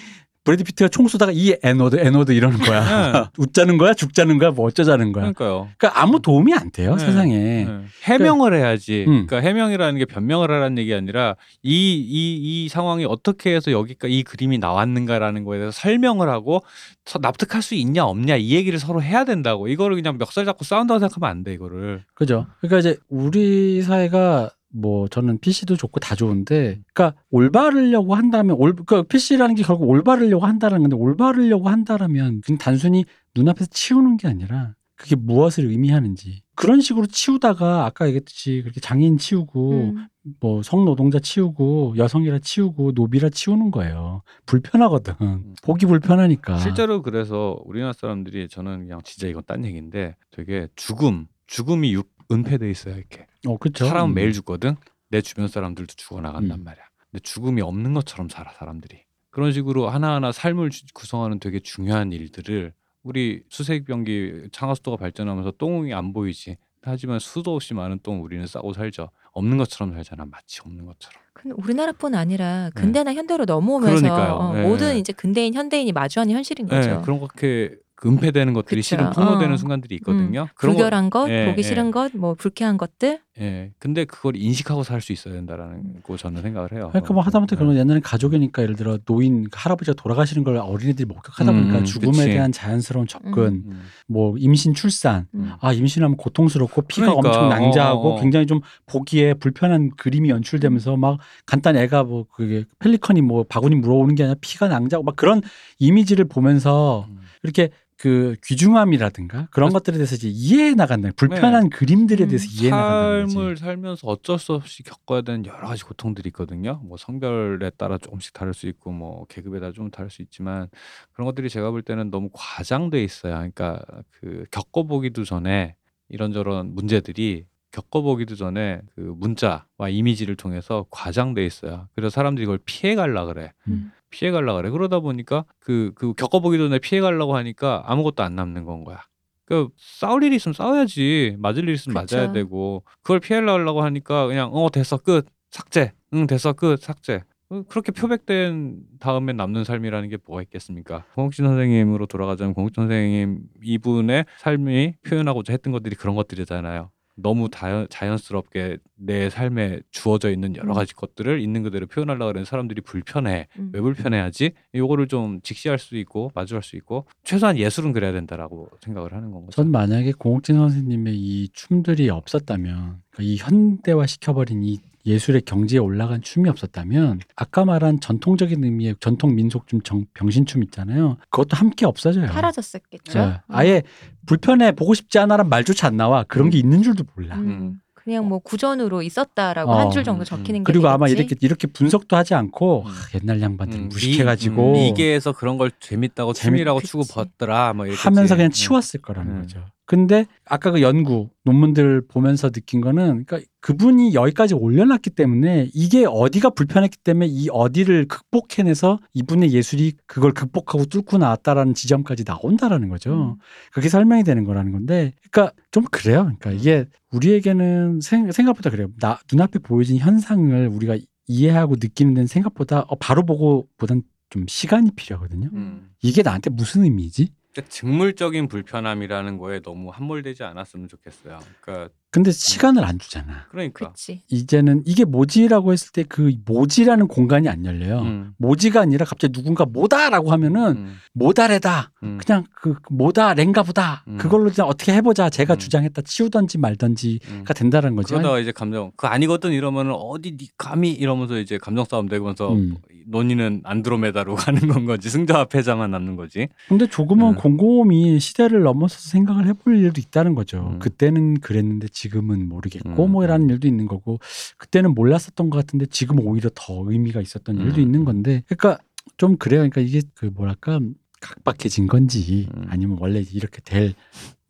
브래드 피트가 총 쏘다가 이 N word 이러는 거야. 네. [laughs] 웃자는 거야, 죽자는 거야, 뭐 어쩌자는 거야. 그러니까요. 그러니까 아무 도움이 안 돼요 네. 세상에. 네. 해명을 해야지. 음. 그러니까 해명이라는 게 변명을 하라는 얘기 아니라 이 이이 상황이 어떻게 해서 여기까 이 그림이 나왔는가라는 거에 대해서 설명을 하고 서- 납득할 수 있냐 없냐 이 얘기를 서로 해야 된다고. 이거를 그냥 멱살 잡고 싸운다고 생각하면 안 돼 이거를. 그죠. 그러니까 이제 우리 사회가 뭐 저는 PC도 좋고 다 좋은데, 그러니까 올바르려고 한다면 올, 그러니까 PC라는 게 결국 올바르려고 한다는 건데 올바르려고 한다라면 그냥 단순히 눈앞에서 치우는 게 아니라 그게 무엇을 의미하는지 그런 식으로 치우다가 아까 얘기했듯이 그렇게 장애인 치우고 음. 뭐 성노동자 치우고 여성이라 치우고 노비라 치우는 거예요. 불편하거든. 보기 불편하니까. 실제로 그래서 우리나라 사람들이 저는 그냥 진짜 이건 딴 얘기인데 되게 죽음 죽음이 육, 은폐돼 있어요 이렇게. 어, 그렇죠. 사람은 매일 죽거든. 내 주변 사람들도 죽어 나간단 음. 말이야. 근데 죽음이 없는 것처럼 살아 사람들이. 그런 식으로 하나하나 삶을 주- 구성하는 되게 중요한 일들을 우리 수색병기 창하수도가 발전하면서 똥이 안 보이지. 하지만 수도 없이 많은 똥 우리는 싸고 살죠. 없는 것처럼 살잖아. 마치 없는 것처럼. 근데 우리나라뿐 아니라 근대나 현대로 넘어오면서 네. 어, 네. 모든 이제 근대인 현대인이 마주하는 현실인 거죠. 네, 그런 그렇게 은폐되는 것들이 그쵸. 실은 폭로되는 어. 순간들이 있거든요. 그런 거- 불결한 것, 예, 보기 예. 싫은 것, 뭐 불쾌한 것들. 예. 근데 그걸 인식하고 살 수 있어야 된다라는 거 저는 생각을 해요. 그러니까 뭐 하다못해 네. 그런 거 옛날에 가족이니까 예를 들어 노인 할아버지가 돌아가시는 걸 어린애들이 목격하다 보니까 음, 죽음에 그치. 대한 자연스러운 접근, 음. 뭐 임신 출산, 음. 아 임신하면 고통스럽고 피가 그러니까, 엄청 낭자하고 어, 어. 굉장히 좀 보기에 불편한 그림이 연출되면서 막 간단 애가 뭐 그게 펠리컨이 뭐 바구니 물어오는 게 아니라 피가 낭자하고 막 그런 이미지를 보면서 음. 이렇게 그 귀중함이라든가 그런 것들에 대해서 이제 이해해 나간다. 불편한 그림들에 대해서 음. 이해해 나간다는 거지. 네. 삶을 살면서 어쩔 수 없이 겪어야 되는 여러 가지 고통들이 있거든요. 뭐 성별에 따라 조금씩 다를 수 있고 뭐 계급에 따라 좀 다를 수 있지만 그런 것들이 제가 볼 때는 너무 과장돼 있어요. 그러니까 그 겪어보기도 전에 이런저런 문제들이 겪어보기도 전에 그 문자와 이미지를 통해서 과장돼 있어요. 그래서 사람들이 이걸 피해 갈라 그래. 음. 피해 갈라 그래. 그러다 보니까 그, 그 겪어보기 전에 피해 가려고 하니까 아무것도 안 남는 건 거야. 그 싸울 일이 있으면 싸워야지 맞을 일 있으면 그쵸. 맞아야 되고 그걸 피하려고 하니까 그냥 어 됐어 끝 삭제 응 됐어 끝 삭제 어, 그렇게 표백된 다음에 남는 삶이라는 게 뭐가 있겠습니까? 공욱진 선생님으로 돌아가자면 공욱진 선생님 이분의 삶이 표현하고자 했던 것들이 그런 것들이잖아요. 너무 자연, 자연스럽게 내 삶에 주어져 있는 여러 음. 가지 것들을 있는 그대로 표현하려고 하는 사람들이 불편해. 음. 왜 불편해하지? 요거를 좀 직시할 수 있고 마주할 수 있고 최소한 예술은 그래야 된다라고 생각을 하는 건 거죠. 전 만약에 공옥진 선생님의 이 춤들이 없었다면 그러니까 이 현대화 시켜버린 이 예술의 경지에 올라간 춤이 없었다면 아까 말한 전통적인 의미의 전통 민속춤 정- 병신춤 있잖아요. 그것도 함께 없어져요. 사라졌었겠죠. 네. 아예 불편해 보고 싶지 않아란 말조차 안 나와. 그런 게 있는 줄도 몰라. 음. 음. 그냥 뭐 구전으로 있었다라고 어. 한줄 정도 음, 적히는 게 그리고 아마 되겠지. 이렇게 이렇게 분석도 하지 않고 음. 아, 옛날 양반들 음, 무식해가지고 미, 게에서 그런 걸 재밌다고 재밌- 취미라고 그치. 추고 벗더라 뭐 이렇게 하면서 그냥 치웠을 거라는 음. 거죠. 근데 아까 그 연구 논문들 보면서 느낀 거는 그러니까 그분이 여기까지 올려놨기 때문에 이게 어디가 불편했기 때문에 이 어디를 극복해내서 이분의 예술이 그걸 극복하고 뚫고 나왔다라는 지점까지 나온다라는 거죠. 음. 그게 설명이 되는 거라는 건데, 그러니까 좀 그래요. 그러니까 이게 우리에게는 생, 생각보다 그래요. 나 눈앞에 보여진 현상을 우리가 이해하고 느끼는 데는 생각보다 어, 바로 보고 보단 좀 시간이 필요하거든요. 음. 이게 나한테 무슨 의미지? 그러니까 직물적인 불편함이라는 거에 너무 함몰되지 않았으면 좋겠어요. 그러니까 근데 시간을 안 주잖아. 그러니까 그치. 이제는 이게 뭐지라고 했을 때그 뭐지라는 공간이 안 열려요. 음. 뭐지가 아니라 갑자기 누군가 뭐다라고 하면은 음. 뭐다래다. 음. 그냥 그 뭐다 랭가 보다. 음. 그걸로 그냥 어떻게 해보자. 제가 음. 주장했다 치우던지 말던지가 음. 된다는 거지. 그러다가 이제 감정 그 아니거든 이러면은 어디 니 감히 이러면서 이제 감정 싸움 되면서 음. 논의는 안드로메다로 [laughs] 가는 건 거지 승자와 패자만 남는 거지. 근데 조금은 음. 곰곰이 시대를 넘어서서 생각을 해볼 일도 있다는 거죠. 음. 그때는 그랬는데 지금은 모르겠고 음, 뭐라는 일도 있는 거고 그때는 몰랐었던 것 같은데 지금 오히려 더 의미가 있었던 일도 음. 있는 건데 그러니까 좀 그래요. 그러니까 이게 그 뭐랄까 각박해진 건지 음. 아니면 원래 이렇게 될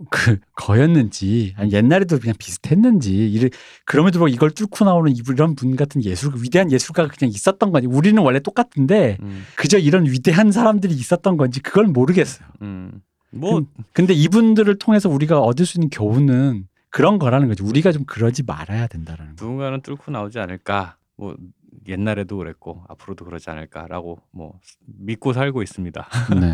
그 거였는지 아니 옛날에도 그냥 비슷했는지 이래 그럼에도 불구하고 이걸 뚫고 나오는 이- 이런 분 같은 예술 위대한 예술가가 그냥 있었던 건지 우리는 원래 똑같은데 음. 그저 이런 위대한 사람들이 있었던 건지 그걸 모르겠어요. 음. 뭐 근데 이분들을 통해서 우리가 얻을 수 있는 교훈은 그런 거라는 거죠. 우리가 좀 그러지 말아야 된다라는 거. 누군가는 뚫고 나오지 않을까. 뭐 옛날에도 그랬고 앞으로도 그러지 않을까라고 뭐 믿고 살고 있습니다. [laughs] 네.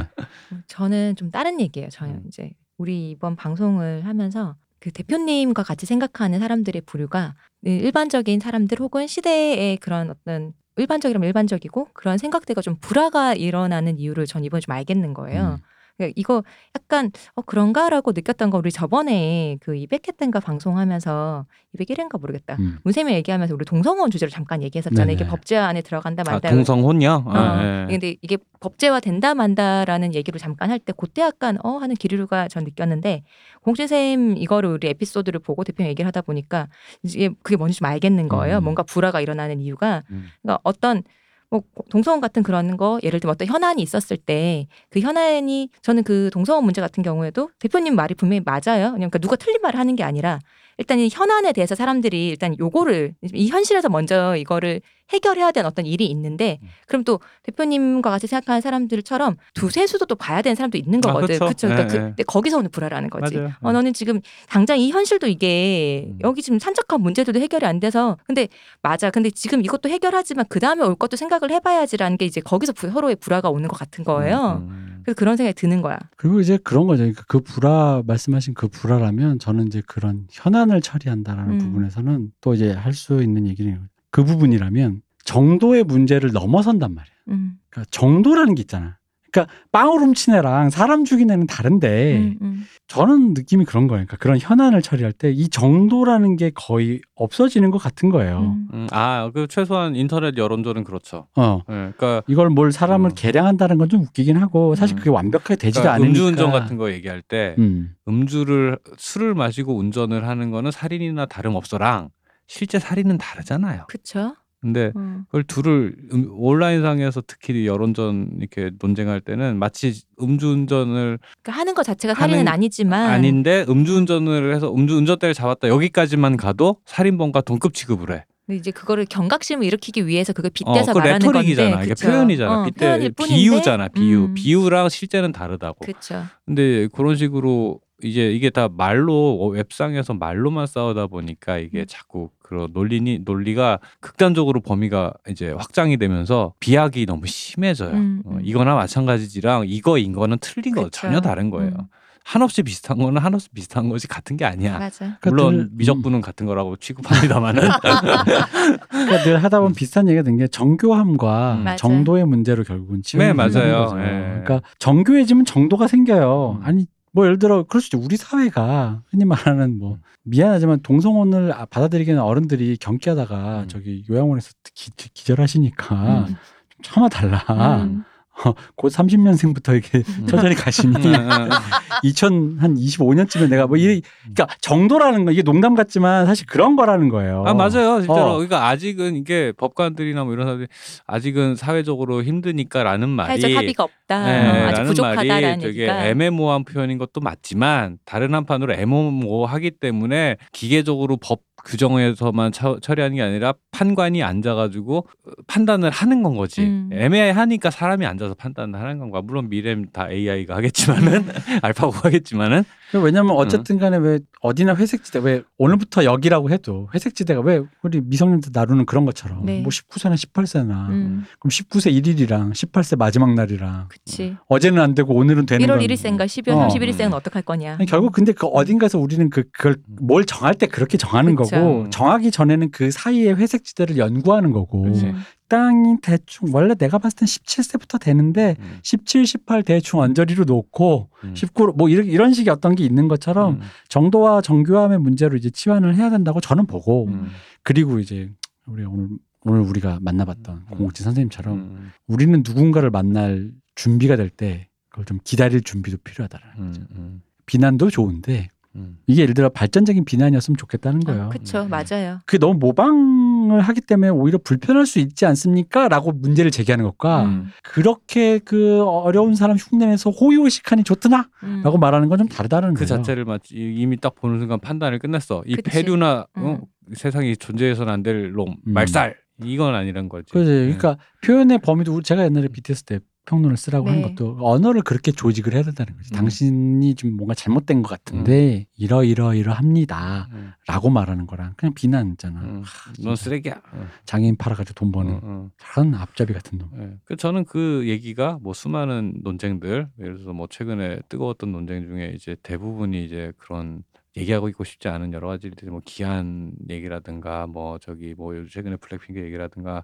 저는 좀 다른 얘기예요. 저는 음. 이제 우리 이번 방송을 하면서 그 대표님과 같이 생각하는 사람들의 부류가 일반적인 사람들 혹은 시대의 그런 어떤 일반적이라면 일반적이고 그런 생각들과 좀 불화가 일어나는 이유를 전 이번에 좀 알겠는 거예요. 음. 그러니까 이거 약간 어 그런가라고 느꼈던 거 우리 저번에 그 200회 때인가 방송하면서 201회인가 모르겠다. 음. 문쌤이 얘기하면서 우리 동성혼 주제로 잠깐 얘기했었잖아요. 네네. 이게 법제 안에 들어간다 아, 만다. 동성혼요? 어. 아, 예. 근데 이게 법제화 된다 만다라는 얘기를 잠깐 할 때 그때 약간 어 하는 기류가 전 느꼈는데 공진 쌤 이거를 우리 에피소드를 보고 대표님 얘기를 하다 보니까 이게 그게 뭔지 좀 알겠는 거예요. 음. 뭔가 불화가 일어나는 이유가 음. 그러니까 어떤 뭐 동성혼 같은 그런 거 예를 들면 어떤 현안이 있었을 때 그 현안이 저는 그 동성혼 문제 같은 경우에도 대표님 말이 분명히 맞아요. 그러니까 누가 틀린 말을 하는 게 아니라 일단 이 현안에 대해서 사람들이 일단 요거를 이 현실에서 먼저 이거를 해결해야 되는 어떤 일이 있는데 음. 그럼 또 대표님과 같이 생각하는 사람들처럼 두세 수도 또 봐야 되는 사람도 있는 아, 거거든. 그쵸. 그렇죠. 그러니까 예, 그, 예. 근데 거기서 오는 불화라는 거지. 맞아요. 어 너는 지금 당장 이 현실도 이게 음. 여기 지금 산적한 문제들도 해결이 안 돼서 근데 맞아. 근데 지금 이것도 해결하지만 그 다음에 올 것도 생각을 해봐야지라는 게 이제 거기서 부- 서로의 불화가 오는 것 같은 거예요. 음. 그래서 그런 생각이 드는 거야. 그리고 이제 그런 거죠. 그러니까 그 불화 말씀하신 그 불화라면 저는 이제 그런 현안을 처리한다라는 음. 부분에서는 또 이제 할 수 있는 얘기는 그 부분이라면 정도의 문제를 넘어선단 말이에요. 음. 그러니까 정도라는 게 있잖아. 그러니까 빵을 훔친 애랑 사람 죽인 애는 다른데 음, 음. 저는 느낌이 그런 거예요. 그러니까 그런 현안을 처리할 때 이 정도라는 게 거의 없어지는 것 같은 거예요. 음. 음, 아, 그 최소한 인터넷 여론조는 그렇죠. 어. 예, 그러니까, 이걸 뭘 사람을 음. 계량한다는 건 좀 웃기긴 하고 사실 음. 그게 완벽하게 되지도 그러니까 않으니까. 음주운전 같은 거 얘기할 때 음. 음주를 술을 마시고 운전을 하는 거는 살인이나 다름 없어랑 실제 살인은 다르잖아요. 그쵸. 근데 어. 그걸 둘을 음, 온라인상에서 특히 여론전 이렇게 논쟁할 때는 마치 음주운전을 그러니까 하는 것 자체가 하는- 살인은 아니지만 아닌데 음주운전을 해서 음주운전대를 잡았다 여기까지만 가도 살인범과 동급 취급을 해. 근데 이제 그거를 경각심을 일으키기 위해서 그걸 빗대서 어, 그 말하는 레토릭이잖아. 건데 이게 그쵸? 표현이잖아. 어, 빗대 표현일 뿐인데 비유잖아. 비유. 음. 비유랑 실제는 다르다고. 그쵸. 근데 그런 식으로 이제 이게 다 말로 어, 웹상에서 말로만 싸우다 보니까 이게 음. 자꾸 그런 논리니 논리가 극단적으로 범위가 이제 확장이 되면서 비약이 너무 심해져요. 음, 어, 음. 이거나 마찬가지지랑 이거 이거는 틀린 거 그쵸. 전혀 다른 거예요. 음. 한없이 비슷한 거는 한없이 비슷한 거지 같은 게 아니야. 맞아. 그러니까 물론 늘- 미적분은 같은 거라고 취급합니다만은 [laughs] 그러니까 늘 하다 보면 비슷한 얘기가 된 게 정교함과 음. 정도의 문제로 결국은 치우는 네, 맞아요. 거죠. 예. 그러니까 정교해지면 정도가 생겨요. 음. 아니 뭐 예를 들어 그럴 수 있죠. 우리 사회가 흔히 말하는 뭐 음. 미안하지만 동성혼을 아- 받아들이기는 어른들이 경기하다가 음. 저기 요양원에서 기, 기절하시니까 음. 차마 달라. 음. [laughs] 곧 30년생부터 이렇게 음. 천천히 가시니 음, 음, [laughs] 2000한 25년쯤에 내가 뭐 이 그러니까 정도라는 거 이게 농담 같지만 사실 그런 거라는 거예요. 아 맞아요 진짜로 어. 그러니까 아직은 이게 법관들이나 뭐 이런 사람들이 아직은 사회적으로 힘드니까라는 말이 사회적 합의가 없다. 네, 어, 아직 라는 부족하다라는 말이 되게 얘기가. 애매모호한 표현인 것도 맞지만 다른 한편으로 애매모호하기 때문에 기계적으로 법 규정에서만 처, 처리하는 게 아니라 판관이 앉아가지고 판단을 하는 건 거지. 음. 애매하니까 사람이 앉아서 판단을 하는 건가? 물론 미래는 다 AI가 하겠지만은 [laughs] 알파고가 하겠지만은. 왜냐면 어쨌든 간에 왜 어디나 회색지대 왜 오늘부터 여기라고 해도 회색지대가 왜 우리 미성년자 나루는 그런 것처럼 네. 뭐 19세나 18세나 음, 그럼 19세 1일이랑 18세 마지막 날이랑 그치. 어제는 안 되고 오늘은 되는 1월 건 1일생과 12월 어. 31일생은 어떡할 거냐. 아니, 결국 근데 그 어딘가에서 우리는 그 그걸 뭘 정할 때 그렇게 정하는 그쵸. 거고 음. 정하기 전에는 그 사이의 회색지대를 연구하는 거고 그치. 음. 땅이 대충 원래 내가 봤을 땐 17세부터 되는데 음, 17, 18 대충 언저리로 놓고 음. 19, 뭐 이런, 이런 식의 어떤 게 있는 것처럼 음, 정도와 정교함의 문제로 이제 치환을 해야 된다고 저는 보고 음, 그리고 이제 우리 오늘 오늘 우리가 만나봤던 음. 공옥진 선생님처럼 음, 우리는 누군가를 만날 준비가 될 때 그걸 좀 기다릴 준비도 필요하다라는 음, 거죠. 음, 비난도 좋은데 음. 이게 예를 들어 발전적인 비난이었으면 좋겠다는 거예요. 아, 그쵸. 음. 맞아요. 그게 너무 모방 을 하기 때문에 오히려 불편할 수 있지 않습니까? 라고 문제를 제기하는 것과 음. 그렇게 그 어려운 사람 흉내내서 호의호식하니 좋드나? 음. 라고 말하는 건 좀 다르다는 그 거예요. 자체를 마치 이미 딱 보는 순간 판단을 끝냈어. 이 그치. 폐류나 어? 음. 세상이 존재해서는 안 될 놈, 음. 말살 이건 아니란 거지. 그지. 네. 그러니까 표현의 범위도 우리- 제가 옛날에 BTS 때 평론을 쓰라고 한 네. 것도 언어를 그렇게 조직을 해야 된다는 거지. 음. 당신이 좀 뭔가 잘못된 것 같은데 이러 이러 이러 합니다. 음, 라고 말하는 거랑 그냥 비난 있잖아. 음. 하, 넌. 쓰레기야. 어, 장애인 팔아가지고 돈 버는 어, 어. 다른 앞잡이 같은 놈. 예. 그 저는 그 얘기가 뭐 수많은 논쟁들, 예를 들어서 뭐 최근에 뜨거웠던 논쟁 중에 이제 대부분이 이제 그런 얘기하고 있고 싶지 않은 여러 가지들이 뭐 기한 얘기라든가 뭐 저기 뭐 최근에 블랙핑크 얘기라든가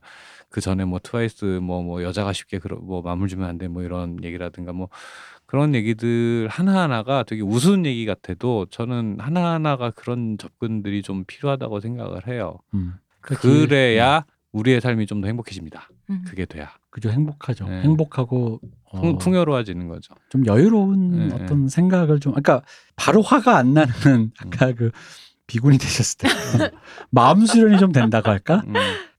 그 전에 뭐 트와이스 뭐 뭐 여자가 쉽게 그러, 뭐 마음을 주면 안 돼 뭐 이런 얘기라든가 뭐 그런 얘기들 하나하나가 되게 우스운 얘기 같아도 저는 하나하나가 그런 접근들이 좀 필요하다고 생각을 해요. 음. 그래야 우리의 삶이 좀 더 행복해집니다. 음. 그게 돼야 그죠 행복하죠. 네. 행복하고 어, 풍, 풍요로워지는 거죠. 좀 여유로운 네, 어떤 생각을 좀 아까 바로 화가 안 나는 아까 그 비군이 되셨을 때 [laughs] 마음 수련이 좀 된다고 할까? 음.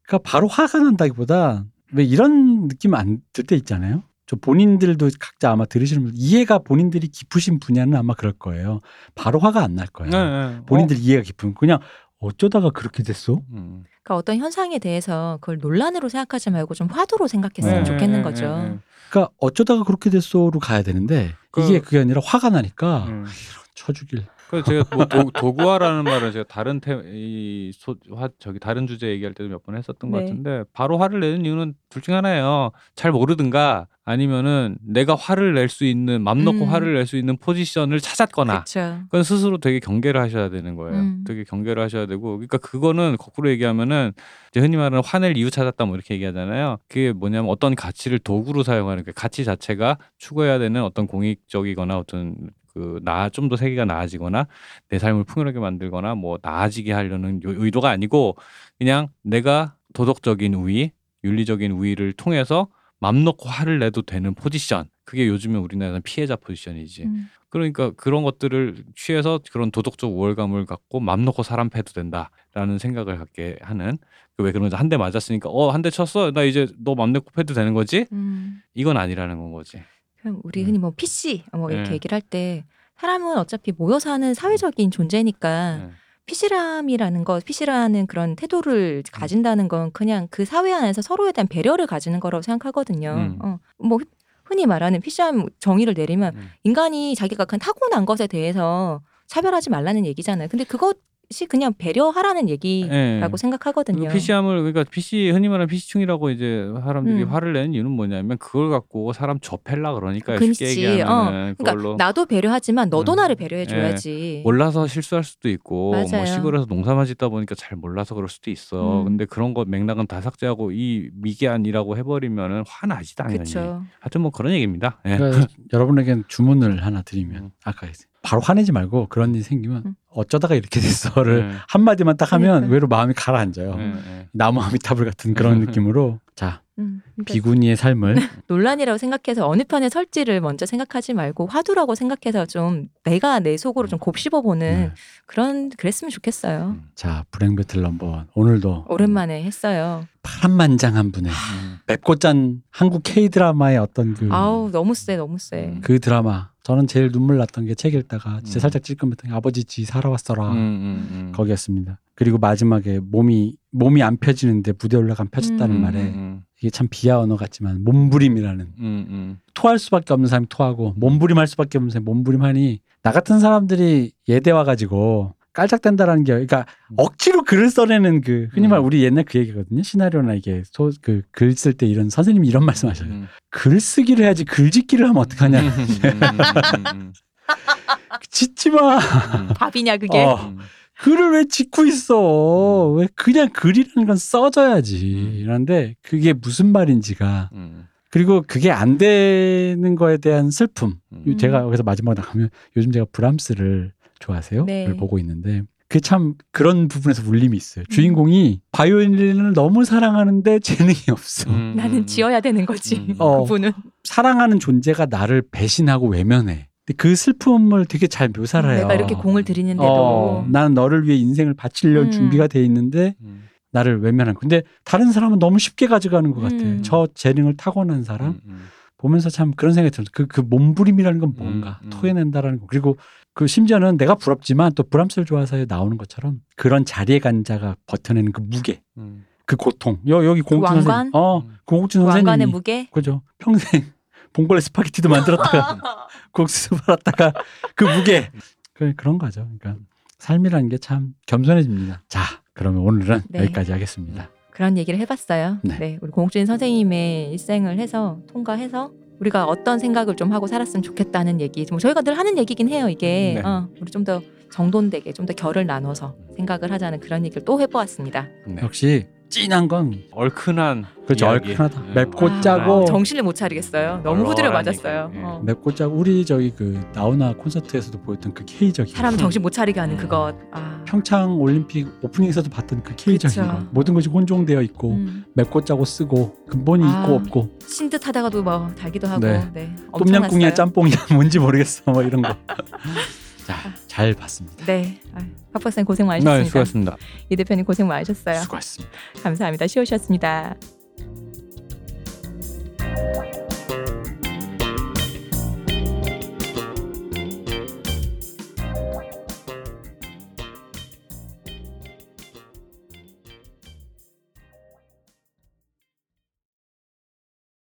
그러니까 바로 화가 난다기보다 왜 이런 느낌 안 들 때 있잖아요. 저 본인들도 각자 아마 들으시는 분 이해가 본인들이 깊으신 분야는 아마 그럴 거예요. 바로 화가 안 날 거예요. 네, 네. 본인들 이해가 깊은 그냥 어쩌다가 그렇게 됐어? 어? 음. 그러니까 어떤 현상에 대해서 그걸 논란으로 생각하지 말고 좀 화두로 생각했으면 네, 좋겠는 네, 거죠. 네, 네. 그러니까 어쩌다가 그렇게 됐어로 가야 되는데 그- 이게 그게 아니라 화가 나니까 음. 쳐주길. 그래서 제가 뭐 도, 도구화라는 말을 제가 다른 테이화 저기 다른 주제 얘기할 때도 몇 번 했었던 것 네. 같은데 바로 화를 내는 이유는 둘 중 하나예요. 잘 모르든가 아니면은 내가 화를 낼 수 있는 맘 놓고 음. 화를 낼 수 있는 포지션을 찾았거나 그렇죠. 그건 스스로 되게 경계를 하셔야 되는 거예요. 음. 되게 경계를 하셔야 되고, 그러니까 그거는 거꾸로 얘기하면은 이제 흔히 말하는 화낼 이유 찾았다 뭐 이렇게 얘기하잖아요. 그게 뭐냐면 어떤 가치를 도구로 사용하는 그 가치 자체가 추구해야 되는 어떤 공익적이거나 어떤 그 나 좀 더 세계가 나아지거나 내 삶을 풍요롭게 만들거나 뭐 나아지게 하려는 요- 의도가 아니고 그냥 내가 도덕적인 우위, 윤리적인 우위를 통해서 맘 놓고 화를 내도 되는 포지션. 그게 요즘에 우리나라는 피해자 포지션이지. 음. 그러니까 그런 것들을 취해서 그런 도덕적 우월감을 갖고 맘 놓고 사람 패도 된다라는 생각을 갖게 하는 그왜 그런 한대 맞았으니까 어 한 대 쳤어 나 이제 너 맘 놓고 패도 되는 거지 음. 이건 아니라는 건 거지 그럼 우리 음. 흔히 뭐 PC 뭐 이렇게 네. 얘기를 할 때 사람은 어차피 모여 사는 사회적인 존재니까 네. 피시람이라는 거, 피시라는 그런 태도를 가진다는 건 그냥 그 사회 안에서 서로에 대한 배려를 가지는 거라고 생각하거든요. 음. 어, 뭐 흔히 말하는 PCM 정의를 내리면 음. 인간이 자기가 그 타고난 것에 대해서 차별하지 말라는 얘기잖아요. 근데 그것 이 그냥 배려하라는 얘기라고 예. 생각하거든요. PC함을 그러니까 PC 흔히 말하는 PC충이라고 이제 사람들이 음. 화를 내는 이유는 뭐냐면 그걸 갖고 사람 접해라 그러니까 그렇지. 쉽게 얘기하면은 그러니까 그걸로 나도 배려하지만 너도 음. 나를 배려해 줘야지. 몰라서 실수할 수도 있고 뭐 맞아요. 시골에서 농사만 짓다 보니까 잘 몰라서 그럴 수도 있어. 음. 근데 그런 거 맥락은 다 삭제하고 이 미개한이라고 해버리면은 화나지 당연히. 그렇죠. 하여튼 뭐 그런 얘기입니다. 예. 그러니까 [laughs] 여러분에게는 주문을 하나 드리면 음. 아까. 바로 화내지 말고 그런 일이 생기면 음. 어쩌다가 이렇게 됐어를 네. 한마디만 딱 하면 그러니까요. 외로 마음이 가라앉아요. 예, 예. 나무 아미타불 같은 그런 느낌으로 [laughs] 자 음, 그러니까 비구니의 삶을 논란이라고 생각해서 어느 편에 설지를 먼저 생각하지 말고 화두라고 생각해서 좀 내가 내 속으로 좀 곱씹어 보는 네. 그런 그랬으면 좋겠어요. 음. 자 불행 배틀 넘버원 오늘도 오랜만에 했어요. 파란만장한 분의 음. 맵고 짠 한국 K 드라마의 어떤 그, 아우 너무 세 너무 세. 음. 그 드라마 저는 제일 눈물 났던 게 책 읽다가 진짜 음. 살짝 찔끔했던 게 아버지 지 살아왔어라 음, 음, 음. 거기였습니다. 그리고 마지막에 몸이 몸이 안 펴지는데 무대 올라가 면 펴졌다는 음. 말에 음, 이게 참 비하 언어 같지만 몸부림이라는 음, 음. 토할 수밖에 없는 사람이 토하고 몸부림할 수밖에 없는 사람이 몸부림하니 나 같은 사람들이 예대 와가지고 깔짝댄다라는 게 그러니까 억지로 글을 써내는 그 흔히 말 음. 우리 옛날 그 얘기거든요 시나리오나 이게 소 그 글 쓸 때 이런 선생님이 이런 말씀하셔요 음. 글 쓰기를 해야지 글 짓기를 하면 어떡하냐 음, 음, 음, [laughs] 짓지 마 음, 밥이냐 그게. 어. 음. 글을 왜 짓고 있어 왜 그냥 글이라는 건 써줘야지 음. 이런데 그게 무슨 말인지가 음, 그리고 그게 안 되는 거에 대한 슬픔 음. 제가 여기서 마지막에 나가면 요즘 제가 브람스를 좋아하세요? 네. 를 보고 있는데 그게 참 그런 부분에서 울림이 있어요. 음. 주인공이 바이올린을 너무 사랑하는데 [laughs] 재능이 없어. 음, 나는 음. 지어야 되는 거지. 음. 어. 그분은 사랑하는 존재가 나를 배신하고 외면해. 근데 그 슬픔을 되게 잘 묘사를 해요. 내가 이렇게 공을 들이는데도 어, 나는 너를 위해 인생을 바치려 음. 준비가 돼 있는데 음, 나를 외면한 거. 근데 다른 사람은 너무 쉽게 가져가는 것 같아. 음. 저 재능을 타고난 사람 음, 음. 보면서 참 그런 생각이 들었어요. 그, 그 몸부림이라는 건 뭔가 음, 음. 토해낸다라는 거. 그리고 그 심지어는 내가 부럽지만 또 브람스를 좋아서에 나오는 것처럼 그런 자리에 간 자가 버텨내는 그 무게, 음. 그 고통. 여, 여기 공욱진 왕관? 선생님. 어, 음. 공욱진 왕관의 선생님이. 무게. 그죠. 평생 [laughs] 봉골레 스파게티도 만들었다가 [laughs] 국수 팔았다가 그 무게. 그, 그런 거죠. 그러니까 삶이라는 게 참 겸손해집니다. 자, 그러면 오늘은 네. 여기까지 하겠습니다. 그런 얘기를 해봤어요. 네. 네. 우리 공옥진 선생님의 일생을 해서 통과해서 우리가 어떤 생각을 좀 하고 살았으면 좋겠다는 얘기. 뭐 저희가 늘 하는 얘기긴 해요. 이게 네. 어, 우리 좀 더 정돈되게 좀 더 결을 나눠서 생각을 하자는 그런 얘기를 또 해보았습니다. 네. 역시 찐한 건 얼큰한 그렇죠. 이야기. 얼큰하다. 네. 맵고 아, 짜고 정신을 못 차리겠어요. 너무 후드려 맞았어요. 예. 어. 맵고 짜고 우리 저기 그 나훈아 콘서트에서도 보였던 그 K적인 사람 정신 못 차리게 하는 음. 그것. 아. 평창 올림픽 오프닝에서도 봤던 그 K적인 그쵸. 거 모든 것이 혼종되어 있고 음. 맵고 짜고 쓰고 근본이 아. 있고 없고 신 듯하다가도 뭐 달기도 하고. 네. 네. 똠양꿍이야. 짬뽕이야 [laughs] 뭔지 모르겠어 뭐 이런 거. [laughs] 자 잘 봤습니다. 네. 아, 박 박사님 고생 많으셨습니다. 네, 수고하셨습니다. 이 대표님 고생 많으셨어요. 수고하셨습니다. 감사합니다. 쉬우셨습니다.